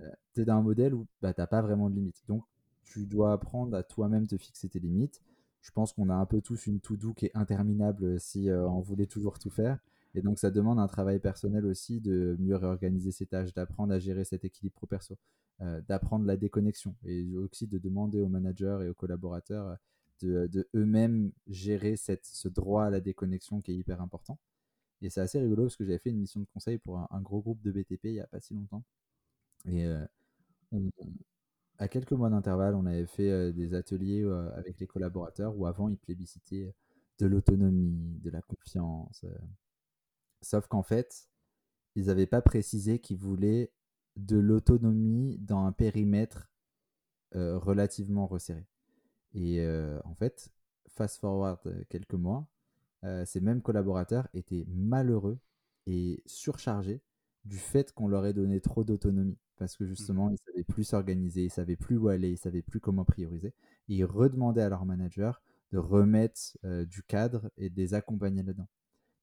Speaker 2: Euh, tu es dans un modèle où bah, tu n'as pas vraiment de limites. Donc, tu dois apprendre à toi-même te fixer tes limites. Je pense qu'on a un peu tous une to-do qui est interminable si on voulait toujours tout faire. Et donc, ça demande un travail personnel aussi de mieux réorganiser ses tâches, d'apprendre à gérer cet équilibre pro-perso, euh, d'apprendre la déconnexion et aussi de demander aux managers et aux collaborateurs de, eux-mêmes gérer cette, ce droit à la déconnexion qui est hyper important. Et c'est assez rigolo parce que j'avais fait une mission de conseil pour un, gros groupe de BTP il n'y a pas si longtemps. Et euh, à quelques mois d'intervalle, on avait fait euh, des ateliers avec les collaborateurs où avant ils plébiscitaient de l'autonomie, de la confiance. Sauf qu'en fait, ils n'avaient pas précisé qu'ils voulaient de l'autonomie dans un périmètre relativement resserré. Et en fait, fast forward quelques mois, ces mêmes collaborateurs étaient malheureux et surchargés du fait qu'on leur ait donné trop d'autonomie. Parce que mmh justement, ils savaient plus s'organiser, ils savaient plus où aller, ils savaient plus comment prioriser. Et ils redemandaient à leur manager de remettre du cadre et de les accompagner là-dedans.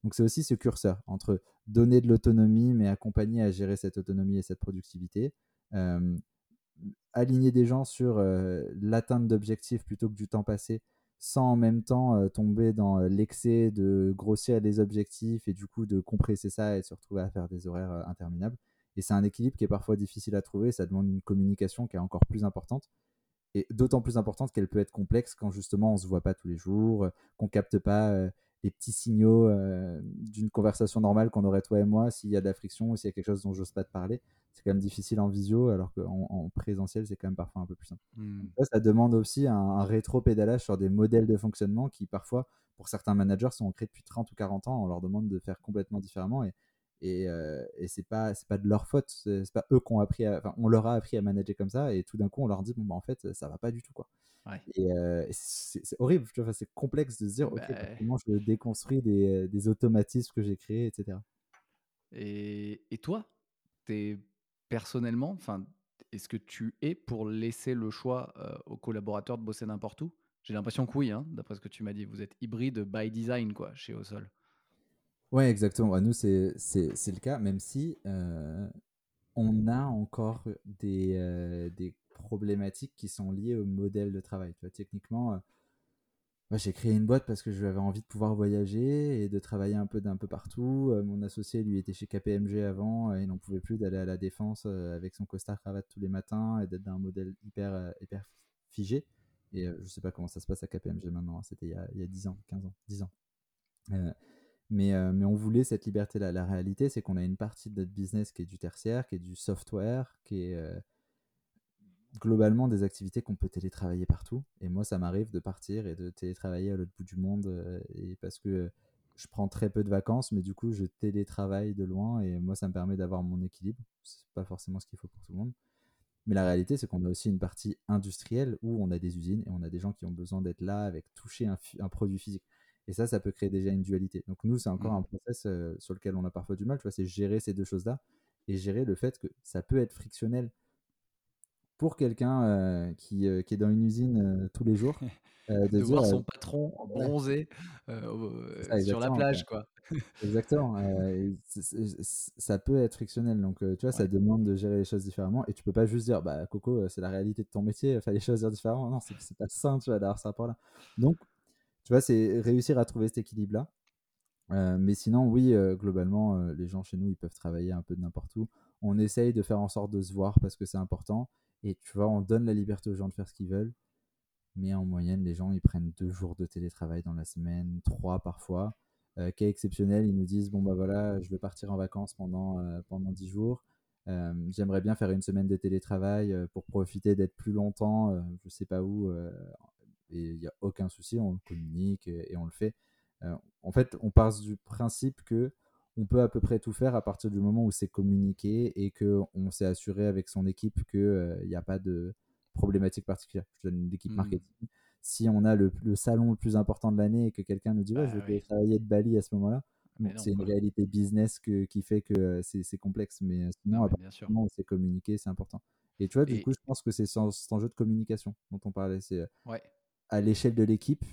Speaker 2: Donc c'est aussi ce curseur entre donner de l'autonomie, mais accompagner à gérer cette autonomie et cette productivité. aligner des gens sur l'atteinte d'objectifs plutôt que du temps passé, sans en même temps tomber dans l'excès de grossir les objectifs et du coup de compresser ça et se retrouver à faire des horaires interminables. Et c'est un équilibre qui est parfois difficile à trouver, ça demande une communication qui est encore plus importante et d'autant plus importante qu'elle peut être complexe quand justement on se voit pas tous les jours, qu'on capte pas les petits signaux euh, d'une conversation normale qu'on aurait toi et moi s'il y a de la friction ou s'il y a quelque chose dont j'ose pas te parler. C'est quand même difficile en visio, alors qu'en en présentiel, c'est quand même parfois un peu plus simple. Hmm. Ça, demande aussi un, rétro-pédalage sur des modèles de fonctionnement qui, parfois, pour certains managers, sont ancrés depuis 30 ou 40 ans. On leur demande de faire complètement différemment et, et, euh, et c'est pas c'est pas de leur faute c'est pas eux qu'on appris enfin on leur a appris à manager comme ça et tout d'un coup on leur dit bon bah en fait ça va pas du tout quoi et, euh, c'est horrible, vois, c'est complexe de se dire, ok, bah, comment je déconstruis des, euh, des automatismes que j'ai créés, etc.
Speaker 1: Et, et toi, es personnellement, enfin, est-ce que tu es pour laisser le choix euh, aux collaborateurs de bosser n'importe où? J'ai l'impression que oui, hein, d'après ce que tu m'as dit. Vous êtes hybride by design, quoi, chez Osol.
Speaker 2: Ouais, exactement. Bah, nous, c'est le cas, même si on a encore des, des problématiques qui sont liées au modèle de travail. Tu vois, techniquement, euh, j'ai créé une boîte parce que j'avais envie de pouvoir voyager et de travailler un peu d'un peu partout. Euh, mon associé, lui, était chez KPMG avant et n'en pouvait plus d'aller à la défense euh, avec son costard cravate tous les matins et d'être dans un modèle hyper, hyper figé. Et je sais pas comment ça se passe à KPMG maintenant, hein. c'était il, y a 10 ans, 15 ans, 10 ans. Mais, mais on voulait cette liberté-là. La réalité, c'est qu'on a une partie de notre business qui est du tertiaire, qui est du software, qui est globalement des activités qu'on peut télétravailler partout. Et moi, ça m'arrive de partir et de télétravailler à l'autre bout du monde. Euh, et parce que je prends très peu de vacances, mais du coup, je télétravaille de loin. Et moi, ça me permet d'avoir mon équilibre. C'est pas forcément ce qu'il faut pour tout le monde. Mais la réalité, c'est qu'on a aussi une partie industrielle où on a des usines et on a des gens qui ont besoin d'être là avec toucher un, produit physique. Et ça, ça peut créer déjà une dualité. Donc nous, c'est encore mmh. un process euh, sur lequel on a parfois du mal. Tu vois, c'est gérer ces deux choses-là et gérer le fait que ça peut être frictionnel pour quelqu'un euh, qui, euh, qui, est dans une usine euh, tous les jours.
Speaker 1: de, voir son patron bronzé sur la plage, quoi.
Speaker 2: Exactement. ça peut être frictionnel. Donc, tu vois, ça demande de gérer les choses différemment. Et tu peux pas juste dire, bah, Coco, c'est la réalité de ton métier, fallait choisir différemment. Non, c'est pas sain, tu vois, d'avoir ce rapport-là. Donc, tu vois, c'est réussir à trouver cet équilibre-là. mais sinon, oui, globalement, les gens chez nous, ils peuvent travailler un peu de n'importe où. On essaye de faire en sorte de se voir parce que c'est important. Et tu vois, on donne la liberté aux gens de faire ce qu'ils veulent. Mais en moyenne, les gens, ils prennent deux jours de télétravail dans la semaine, trois parfois. Euh, cas exceptionnel, ils nous disent, bon, bah voilà, je vais partir en vacances pendant, euh, pendant dix jours. Euh, j'aimerais bien faire une semaine de télétravail euh, pour profiter d'être plus longtemps, je sais pas où. Et il n'y a aucun souci, on le communique et, et on le fait. en fait, on part du principe que on peut à peu près tout faire à partir du moment où c'est communiqué et qu'on s'est assuré avec son équipe qu'il n'y euh, a pas de problématique particulière. Je donne l'équipe mmh. marketing. Si on a le, salon le plus important de l'année et que quelqu'un nous dit ouais, je bah vais travailler de Bali à ce moment-là, c'est une réalité business qui fait que euh, c'est complexe. Mais euh, sinon, à partir du moment où c'est communiqué, c'est important. Et tu vois, du coup, je pense que c'est cet enjeu de communication dont on parlait. C'est à l'échelle de l'équipe,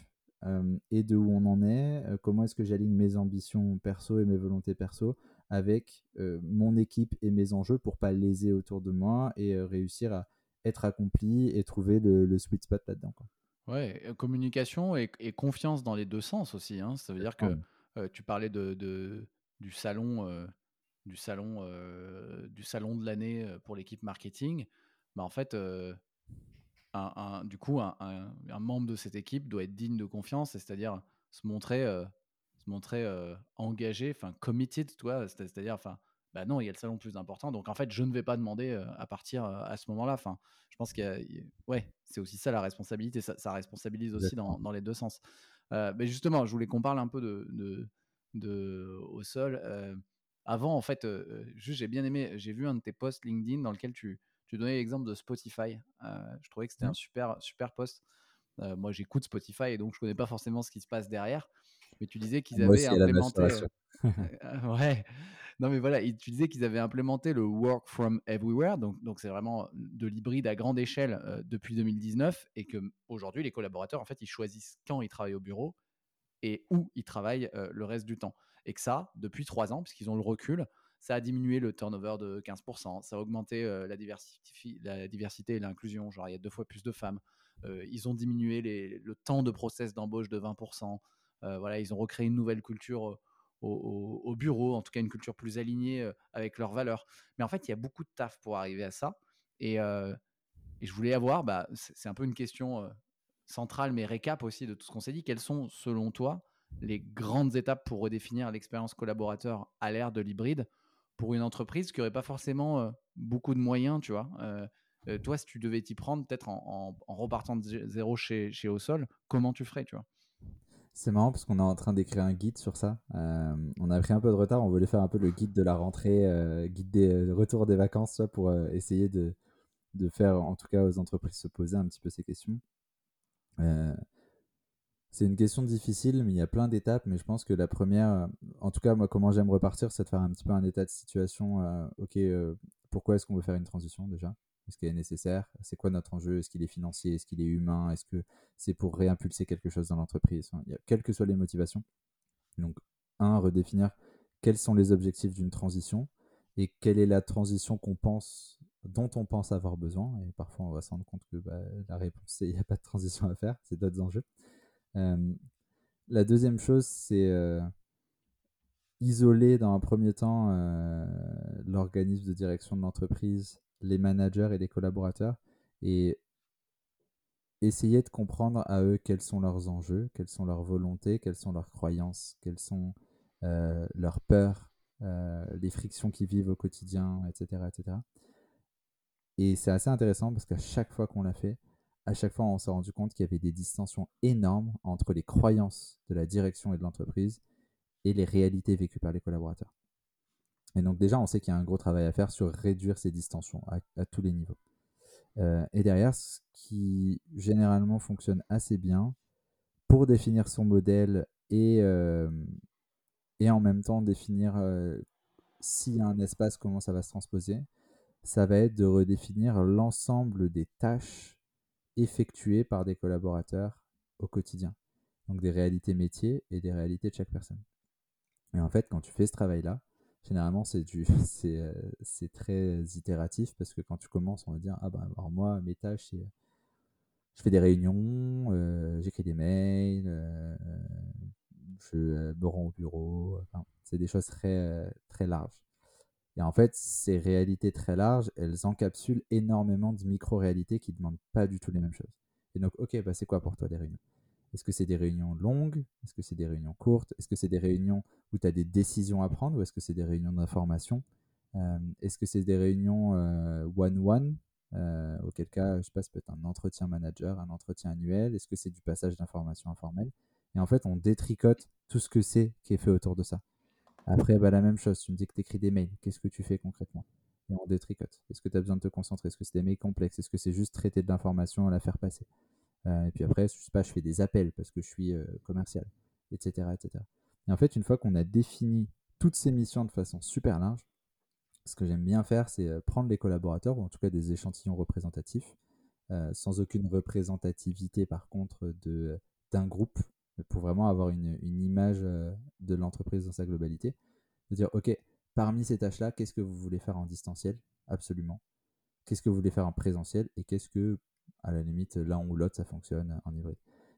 Speaker 2: et de où on en est, comment est-ce que j'aligne mes ambitions perso et mes volontés perso avec mon équipe et mes enjeux pour pas léser autour de moi et réussir à être accompli et trouver le, sweet spot là-dedans.
Speaker 1: Ouais, communication et, confiance dans les deux sens aussi. Hein. Ça veut dire que tu parlais de, du salon, du salon, du salon de l'année pour l'équipe marketing. Bah, en fait, du coup, un, membre de cette équipe doit être digne de confiance, c'est-à-dire se montrer, euh, se montrer euh, engagé, enfin committed, toi, c'est-à-dire, enfin, bah non, il y a le salon plus important, donc en fait, je ne vais pas demander euh, à partir à ce moment-là. Enfin, je pense qu'il ouais, c'est aussi ça la responsabilité, ça, responsabilise aussi dans, les deux sens. mais justement, je voulais qu'on parle un peu de, de, de au sol. avant, en fait, juste j'ai bien aimé, j'ai vu un de tes posts LinkedIn dans lequel tu, tu donnais l'exemple de Spotify. je trouvais que c'était un super, super post. moi, j'écoute Spotify et donc je connais pas forcément ce qui se passe derrière. Mais tu disais qu'ils avaient implémenté. ouais. Non, mais voilà, tu disais qu'ils avaient implémenté le work from everywhere, donc donc c'est vraiment de l'hybride à grande échelle depuis 2019, et que aujourd'hui les collaborateurs en fait ils choisissent quand ils travaillent au bureau et où ils travaillent le reste du temps, et que ça depuis trois ans, puisqu'ils ont le recul, ça a diminué le turnover de 15%, ça a augmenté la, la diversité et l'inclusion, genre il y a deux fois plus de femmes, ils ont diminué le temps de process d'embauche de 20%, voilà, ils ont recréé une nouvelle culture au, bureau, en tout cas une culture plus alignée avec leurs valeurs. Mais en fait, il y a beaucoup de taf pour arriver à ça. Et, je voulais avoir, bah, c'est un peu une question centrale, mais récap aussi de tout ce qu'on s'est dit. Quelles sont, selon toi, les grandes étapes pour redéfinir l'expérience collaborateur à l'ère de l'hybride pour une entreprise qui n'aurait pas forcément beaucoup de moyens, tu vois Toi, si tu devais t'y prendre, peut-être en, repartant de zéro chez, chez Au comment tu ferais, tu vois?
Speaker 2: C'est marrant parce qu'on est en train d'écrire un guide sur ça. Euh, on a pris un peu de retard, on voulait faire un peu le guide de la rentrée, euh, guide des euh, retours des vacances, pour essayer de, faire, en tout cas aux entreprises, se poser un petit peu ces questions. C'est une question difficile, mais il y a plein d'étapes. Mais je pense que la première, en tout cas, moi, comment j'aime repartir, c'est de faire un petit peu un état de situation. ok, pourquoi est-ce qu'on veut faire une transition déjà? Est-ce qu'elle est nécessaire? C'est quoi notre enjeu? Est-ce qu'il est financier? Est-ce qu'il est humain? Est-ce que c'est pour réimpulser quelque chose dans l'entreprise? Quelles que soient les motivations. Donc, un, redéfinir quels sont les objectifs d'une transition et quelle est la transition qu'on pense, dont on pense avoir besoin. Et parfois, on va se rendre compte que bah, la réponse, c'est il n'y a pas de transition à faire, c'est d'autres enjeux. Euh, la deuxième chose, c'est euh, isoler dans un premier temps euh, l'organisme de direction de l'entreprise les managers et les collaborateurs et essayer de comprendre à eux quels sont leurs enjeux, quelles sont leurs volontés, quelles sont leurs croyances, quelles sont leurs peurs, les frictions qu'ils vivent au quotidien, etc. etc. Et c'est assez intéressant parce qu'à chaque fois qu'on l'a fait, à chaque fois on s'est rendu compte qu'il y avait des distensions énormes entre les croyances de la direction et de l'entreprise et les réalités vécues par les collaborateurs. Et donc déjà, on sait qu'il y a un gros travail à faire sur réduire ces distensions à, tous les niveaux. Euh, et derrière, ce qui généralement fonctionne assez bien pour définir son modèle et, euh, et en même temps définir euh, si un espace, comment ça va se transposer, ça va être de redéfinir l'ensemble des tâches effectuées par des collaborateurs au quotidien. Donc des réalités métiers et des réalités de chaque personne. Et en fait, quand tu fais ce travail-là, généralement c'est euh, très itératif parce que quand tu commences on va dire ah bah alors moi mes tâches c'est je fais des réunions euh, j'écris des mails euh, je me rends au bureau c'est des choses très très larges et en fait ces réalités très larges elles encapsulent énormément de micro-réalités qui demandent pas du tout les mêmes choses. Et donc ok bah c'est quoi pour toi des réunions? Est-ce que c'est des réunions longues? Est-ce que c'est des réunions courtes? Est-ce que c'est des réunions où tu as des décisions à prendre? Ou est-ce que c'est des réunions d'information? Euh, Est-ce que c'est des réunions euh, one-one? Euh, Auquel cas, je sais pas, ça peut être un entretien manager, un entretien annuel. Est-ce que c'est du passage d'informations informelles? Et en fait, on détricote tout ce que c'est qui est fait autour de ça. Après, bah, la même chose, tu me dis que tu écris des mails. Qu'est-ce que tu fais concrètement? Et on détricote. Est-ce que tu as besoin de te concentrer? Est-ce que c'est des mails complexes? Est-ce que c'est juste traiter de l'information la faire passer? Euh, et puis après, je sais pas, je fais des appels parce que je suis euh, commercial, etc., etc. Et en fait, une fois qu'on a défini toutes ces missions de façon super large, ce que j'aime bien faire, c'est euh, prendre les collaborateurs, ou en tout cas des échantillons représentatifs, sans aucune représentativité par contre d'un groupe, pour vraiment avoir une, image de l'entreprise dans sa globalité. De dire, OK, parmi ces tâches-là, qu'est-ce que vous voulez faire en distanciel? Absolument. Qu'est-ce que vous voulez faire en présentiel? Et qu'est-ce que à la limite, l'un ou l'autre, ça fonctionne en hybride?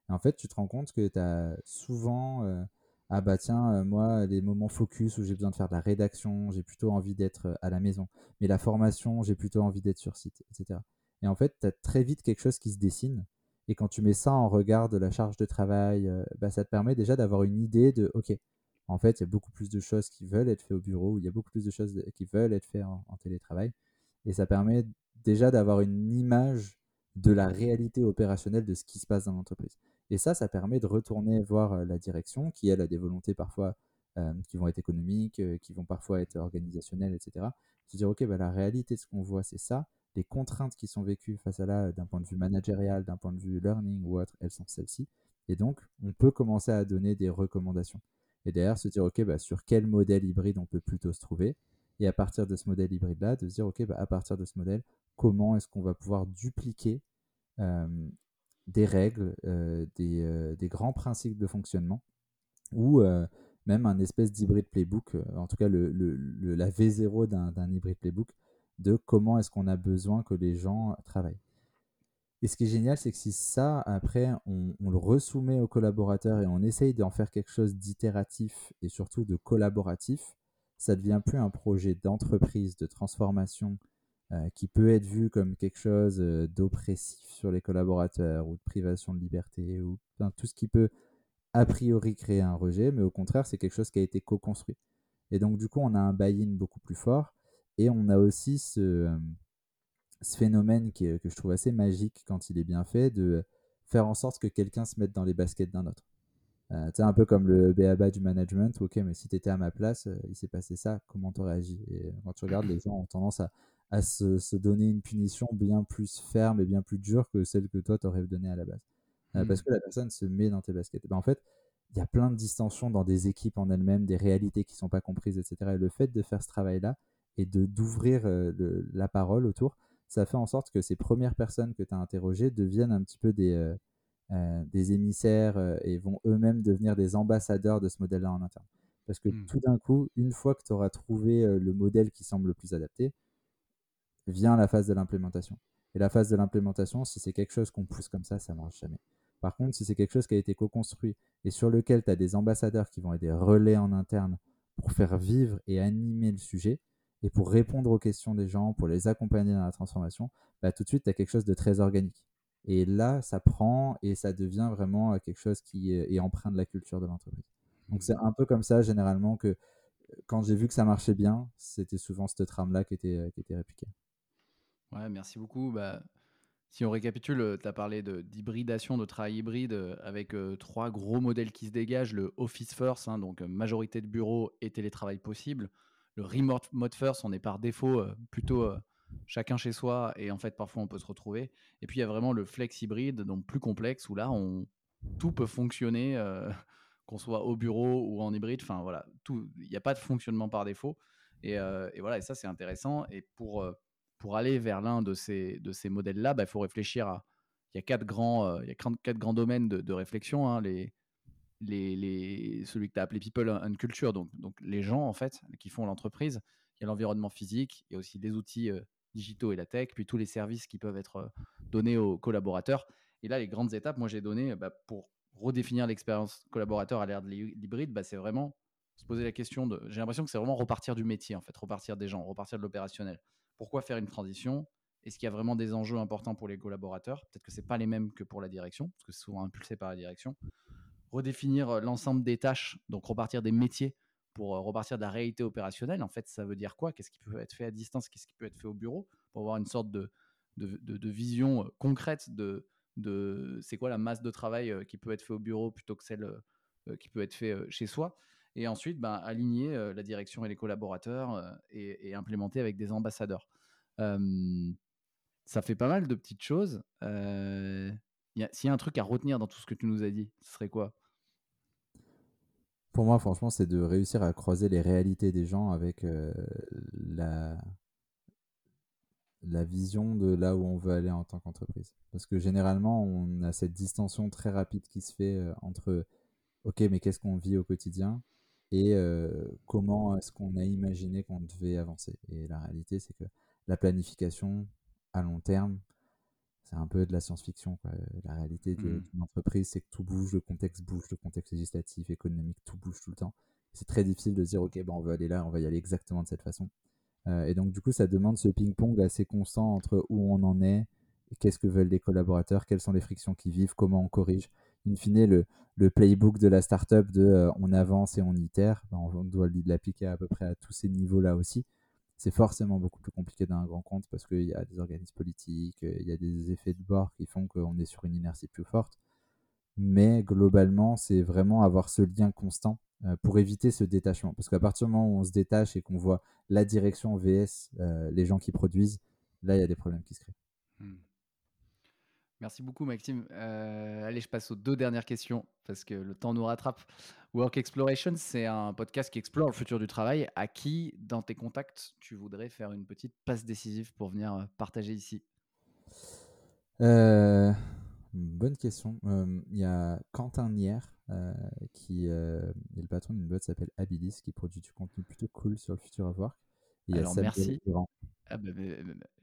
Speaker 2: Et en fait, tu te rends compte que tu as souvent, euh, ah bah tiens, euh, moi, les moments focus où j'ai besoin de faire de la rédaction, j'ai plutôt envie d'être euh, à la maison. Mais la formation, j'ai plutôt envie d'être sur site, etc. Et en fait, tu as très vite quelque chose qui se dessine. Et quand tu mets ça en regard de la charge de travail, bah, ça te permet déjà d'avoir une idée de, OK, en fait, il y a beaucoup plus de choses qui veulent être faites au bureau, il y a beaucoup plus de choses qui veulent être faites en télétravail. Et ça permet déjà d'avoir une image de la réalité opérationnelle de ce qui se passe dans l'entreprise. Et ça, ça permet de retourner voir la direction qui, elle, a des volontés parfois qui vont être économiques, qui vont parfois être organisationnelles, etc. Se dire, OK, bah, la réalité de ce qu'on voit, c'est ça. Les contraintes qui sont vécues face à là, d'un point de vue managérial, d'un point de vue learning ou autre, elles sont celles-ci. Et donc, on peut commencer à donner des recommandations. Et derrière, se dire, OK, bah, sur quel modèle hybride on peut plutôt se trouver? Et à partir de ce modèle hybride-là, de se dire, OK, bah, à partir de ce modèle, comment est-ce qu'on va pouvoir dupliquer des règles, des, grands principes de fonctionnement ou même un espèce d'hybride playbook, en tout cas la V0 d'un hybride playbook, de comment est-ce qu'on a besoin que les gens travaillent. Et ce qui est génial, c'est que si ça, après, on, le resoumet aux collaborateurs et on essaye d'en faire quelque chose d'itératif et surtout de collaboratif, ça devient plus un projet d'entreprise, de transformation euh, qui peut être vu comme quelque chose euh, d'oppressif sur les collaborateurs ou de privation de liberté ou tout ce qui peut a priori créer un rejet, mais au contraire, c'est quelque chose qui a été co-construit. Et donc, du coup, on a un buy-in beaucoup plus fort et on a aussi ce, euh, ce phénomène qui que je trouve assez magique quand il est bien fait, de faire en sorte que quelqu'un se mette dans les baskets d'un autre. Euh, un peu comme le BABA du management, ok, mais si tu étais à ma place, euh, il s'est passé ça, comment tu réagi Et quand tu regardes, les gens ont tendance à, à se, se, donner une punition bien plus ferme et bien plus dure que celle que toi t'aurais donnée à la base. Euh, parce mmh. que la personne se met dans tes baskets. Ben, en fait, il y a plein de distensions dans des équipes en elles-mêmes, des réalités qui ne sont pas comprises, etc. Et le fait de faire ce travail-là et de d'ouvrir la parole autour, ça fait en sorte que ces premières personnes que tu as interrogées deviennent un petit peu des, euh, euh, des émissaires euh, et vont eux-mêmes devenir des ambassadeurs de ce modèle-là en interne. Parce que mmh. tout d'un coup, une fois que tu auras trouvé le modèle qui semble le plus adapté, vient la phase de l'implémentation. Et la phase de l'implémentation, si c'est quelque chose qu'on pousse comme ça, ça ne marche jamais. Par contre, si c'est quelque chose qui a été co-construit et sur lequel tu as des ambassadeurs qui vont être des relais en interne pour faire vivre et animer le sujet, et pour répondre aux questions des gens, pour les accompagner dans la transformation, bah, tout de suite, tu as quelque chose de très organique. Et là, ça prend et ça devient vraiment euh, quelque chose qui est, empreint de la culture de l'entreprise. Donc, c'est un peu comme ça, généralement, que euh, quand j'ai vu que ça marchait bien, c'était souvent cette trame-là qui était, euh, qui répliquée.
Speaker 1: Ouais, merci beaucoup. Bah, si on récapitule, tu as parlé d'hybridation, de, travail hybride avec trois gros modèles qui se dégagent. Le Office First, hein, donc majorité de bureaux et télétravail possible le remote mode first, on est par défaut euh, plutôt euh, chacun chez soi et en fait parfois on peut se retrouver. Et puis il y a vraiment le flex hybride, donc plus complexe où là on tout peut fonctionner, euh, qu'on soit au bureau ou en hybride. Enfin voilà, il n'y a pas de fonctionnement par défaut. Et, voilà, et ça c'est intéressant. Et pour pour aller vers l'un de ces de ces modèles-là, bah, il faut réfléchir à il y a quatre grands, il y a quatre grands domaines de, réflexion. Hein, les, celui que tu as appelé People and Culture, donc, donc les gens en fait qui font l'entreprise. Il y a l'environnement physique, il y a aussi les outils euh, digitaux et la tech, puis tous les services qui peuvent être euh, donnés aux collaborateurs. Et là, les grandes étapes, moi j'ai donné bah, pour redéfinir l'expérience collaborateur à l'ère de l'hybride, bah, c'est vraiment se poser la question de. J'ai l'impression que c'est vraiment repartir du métier en fait, repartir des gens, repartir de l'opérationnel. Pourquoi faire une transition? Est-ce qu'il y a vraiment des enjeux importants pour les collaborateurs? Peut-être que c'est pas les mêmes que pour la direction, parce que c'est souvent impulsé par la direction redéfinir euh, l'ensemble des tâches, donc repartir des métiers pour euh, repartir de la réalité opérationnelle. En fait, ça veut dire quoi? Qu'est-ce qui peut être fait à distance? Qu'est-ce qui peut être fait au bureau? Pour avoir une sorte de, de, vision euh, concrète de, de c'est quoi la masse de travail qui peut être fait au bureau plutôt que celle qui peut être fait chez soi? Et ensuite, ben, aligner la direction et les collaborateurs et, implémenter avec des ambassadeurs. ça fait pas mal de petites choses. S'il y a un truc à retenir dans tout ce que tu nous as dit, ce serait quoi?
Speaker 2: Pour moi, franchement, c'est de réussir à croiser les réalités des gens avec euh, la, la vision de là où on veut aller en tant qu'entreprise. Parce que généralement, on a cette distension très rapide qui se fait euh, entre OK, mais qu'est-ce qu'on vit au quotidien et euh, comment est-ce qu'on a imaginé qu'on devait avancer. Et la réalité, c'est que la planification à long terme, c'est un peu de la science-fiction. La réalité mmh. d'une entreprise, c'est que tout bouge, le contexte bouge, le contexte législatif, économique, tout bouge tout le temps. C'est très difficile de dire, OK, ben, on veut aller là, on va y aller exactement de cette façon. Euh, et donc, du coup, ça demande ce ping-pong assez constant entre où on en est, qu'est-ce que veulent les collaborateurs, quelles sont les frictions qui vivent, comment on corrige. In fine, le, le playbook de la startup de euh, on avance et on itère, ben, on doit l'appliquer à peu près à tous ces niveaux-là aussi c'est forcément beaucoup plus compliqué d'un grand compte parce qu'il y a des organismes politiques, il y a des effets de bord qui font qu'on est sur une inertie plus forte. Mais globalement, c'est vraiment avoir ce lien constant euh, pour éviter ce détachement. Parce qu'à partir du moment où on se détache et qu'on voit la direction VS, euh, les gens qui produisent, là, il y a des problèmes qui se créent. Hmm.
Speaker 1: Merci beaucoup, Maxime. Euh, allez, je passe aux deux dernières questions parce que le temps nous rattrape. Work Exploration, c'est un podcast qui explore le futur du travail. À qui, dans tes contacts, tu voudrais faire une petite passe décisive pour venir partager ici?
Speaker 2: Bonne question. Il y a Quentin Nier, euh, qui est le patron d'une boîte qui s'appelle Abilis, qui produit du contenu plutôt cool sur le futur of work.
Speaker 1: Alors, merci. Ah bah,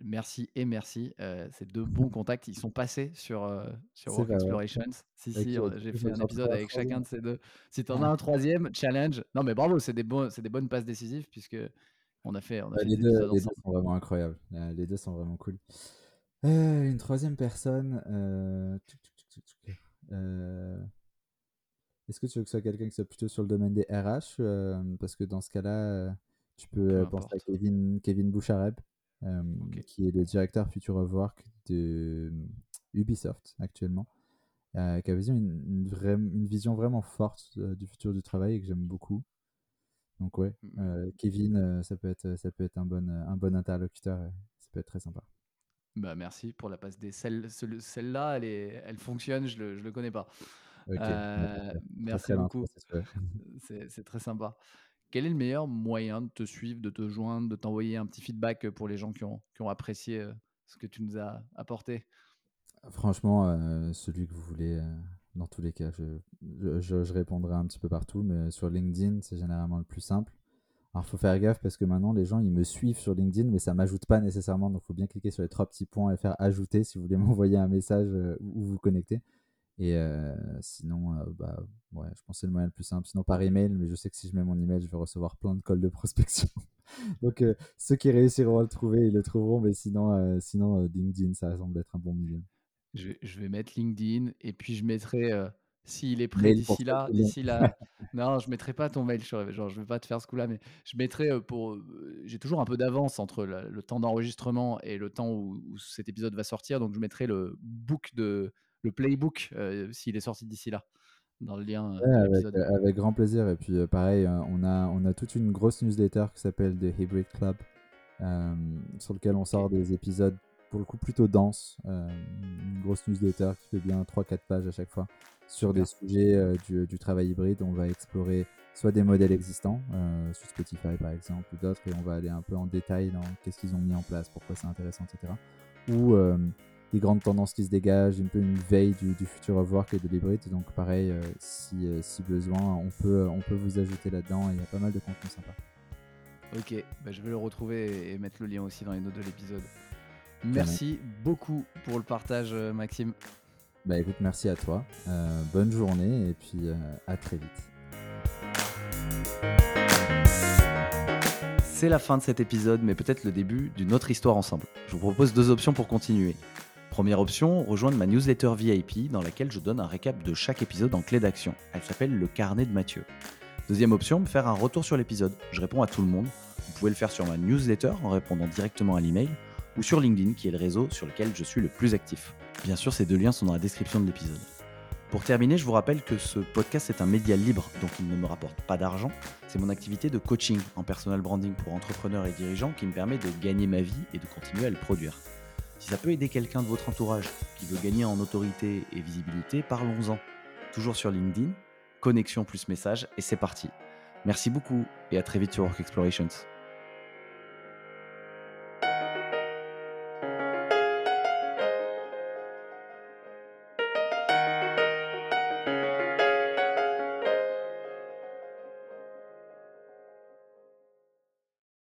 Speaker 1: merci et merci. Euh, c'est deux bons contacts. Ils sont passés sur, euh, sur Work Explorations. Si, si, j'ai fait un épisode avec chacun de ces deux. Si tu en as un troisième, challenge. Non, mais bravo, c'est des, bon, des bonnes passes décisives puisque on a fait. On a fait
Speaker 2: les, deux, les deux, sont vraiment incroyables. Les deux sont vraiment cool. une troisième personne. Est-ce que tu veux que ce soit quelqu'un qui soit plutôt sur le domaine des RH Parce que dans ce cas-là, tu peux penser à Kevin, Kevin Bouchareb, qui est le directeur Future of Work de Ubisoft actuellement, qui a une, une, vision vraiment forte du futur du travail et que j'aime beaucoup. Donc ouais, mmh. Kevin, ça peut être, ça peut être un bon, un bon interlocuteur, ça peut être très sympa.
Speaker 1: Bah merci pour la passe des celle-là, elle, elle fonctionne, je le, je le connais pas. Euh, merci beaucoup. C'est très sympa. Quel est le meilleur moyen de te suivre, de te joindre, de t'envoyer un petit feedback pour les gens qui ont, apprécié euh, ce que tu nous as apporté?
Speaker 2: Franchement, euh, celui que vous voulez, dans tous les cas, je, je, je, répondrai un petit peu partout, mais sur LinkedIn, c'est généralement le plus simple. Alors, il faut faire gaffe parce que maintenant, les gens, ils me suivent sur LinkedIn, mais ça ne m'ajoute pas nécessairement. Donc, il faut bien cliquer sur les trois petits points et faire ajouter si vous voulez m'envoyer un message ou vous connecter. Et euh, sinon, euh, bah, ouais, je pense que c'est le moyen le plus simple. Sinon, par email, mais je sais que si je mets mon email, je vais recevoir plein de calls de prospection. Donc, euh, ceux qui réussiront à le trouver, ils le trouveront. Mais sinon, sinon LinkedIn, ça semble être un bon milieu.
Speaker 1: Je, je, vais mettre LinkedIn et puis je mettrai, s'il est prêt d'ici là, d'ici là. non, je mettrai pas ton mail, genre, je vais pas te faire ce coup-là, mais je mettrai pour. J'ai toujours un peu d'avance entre le, temps d'enregistrement et le temps où, où, cet épisode va sortir. Donc, je mettrai le book de le playbook euh, s'il est sorti d'ici là dans le lien
Speaker 2: euh, euh, avec, grand plaisir. Et puis pareil on a on a toute une grosse newsletter qui s'appelle The Hybrid Club sur lequel on sort des épisodes pour le coup plutôt denses. Une grosse newsletter qui fait bien 3-4 pages à chaque fois sur des sujets du, travail hybride. On va explorer soit des modèles existants sur Spotify par exemple ou d'autres et on va aller un peu en détail dans qu'est-ce qu'ils ont mis en place pourquoi c'est intéressant etc ou des grandes tendances qui se dégagent, un peu une veille du, futur of work et de l'hybride. Donc pareil, euh, si, euh, si, besoin, on peut, on peut vous ajouter là-dedans. Il y a pas mal de contenu sympa.
Speaker 1: Ok, bah, je vais le retrouver et mettre le lien aussi dans les notes de l'épisode. Merci beaucoup pour le partage, euh, Maxime.
Speaker 2: Bah écoute, merci à toi. bonne journée et puis à très vite.
Speaker 1: C'est la fin de cet épisode, mais peut-être le début d'une autre histoire ensemble. Je vous propose deux options pour continuer. Première option, rejoindre ma newsletter VIP dans laquelle je donne un récap de chaque épisode en clé d'action. Elle s'appelle Le Carnet de Mathieu. Deuxième option, faire un retour sur l'épisode. Je réponds à tout le monde. Vous pouvez le faire sur ma newsletter en répondant directement à l'email ou sur LinkedIn qui est le réseau sur lequel je suis le plus actif. Bien sûr, ces deux liens sont dans la description de l'épisode. Pour terminer, je vous rappelle que ce podcast est un média libre, donc il ne me rapporte pas d'argent. C'est mon activité de coaching en personal branding pour entrepreneurs et dirigeants qui me permet de gagner ma vie et de continuer à le produire. Si ça peut aider quelqu'un de votre entourage qui veut gagner en autorité et visibilité, parlons-en. Toujours sur LinkedIn, connexion plus message, et c'est parti. Merci beaucoup et à très vite sur Work Explorations.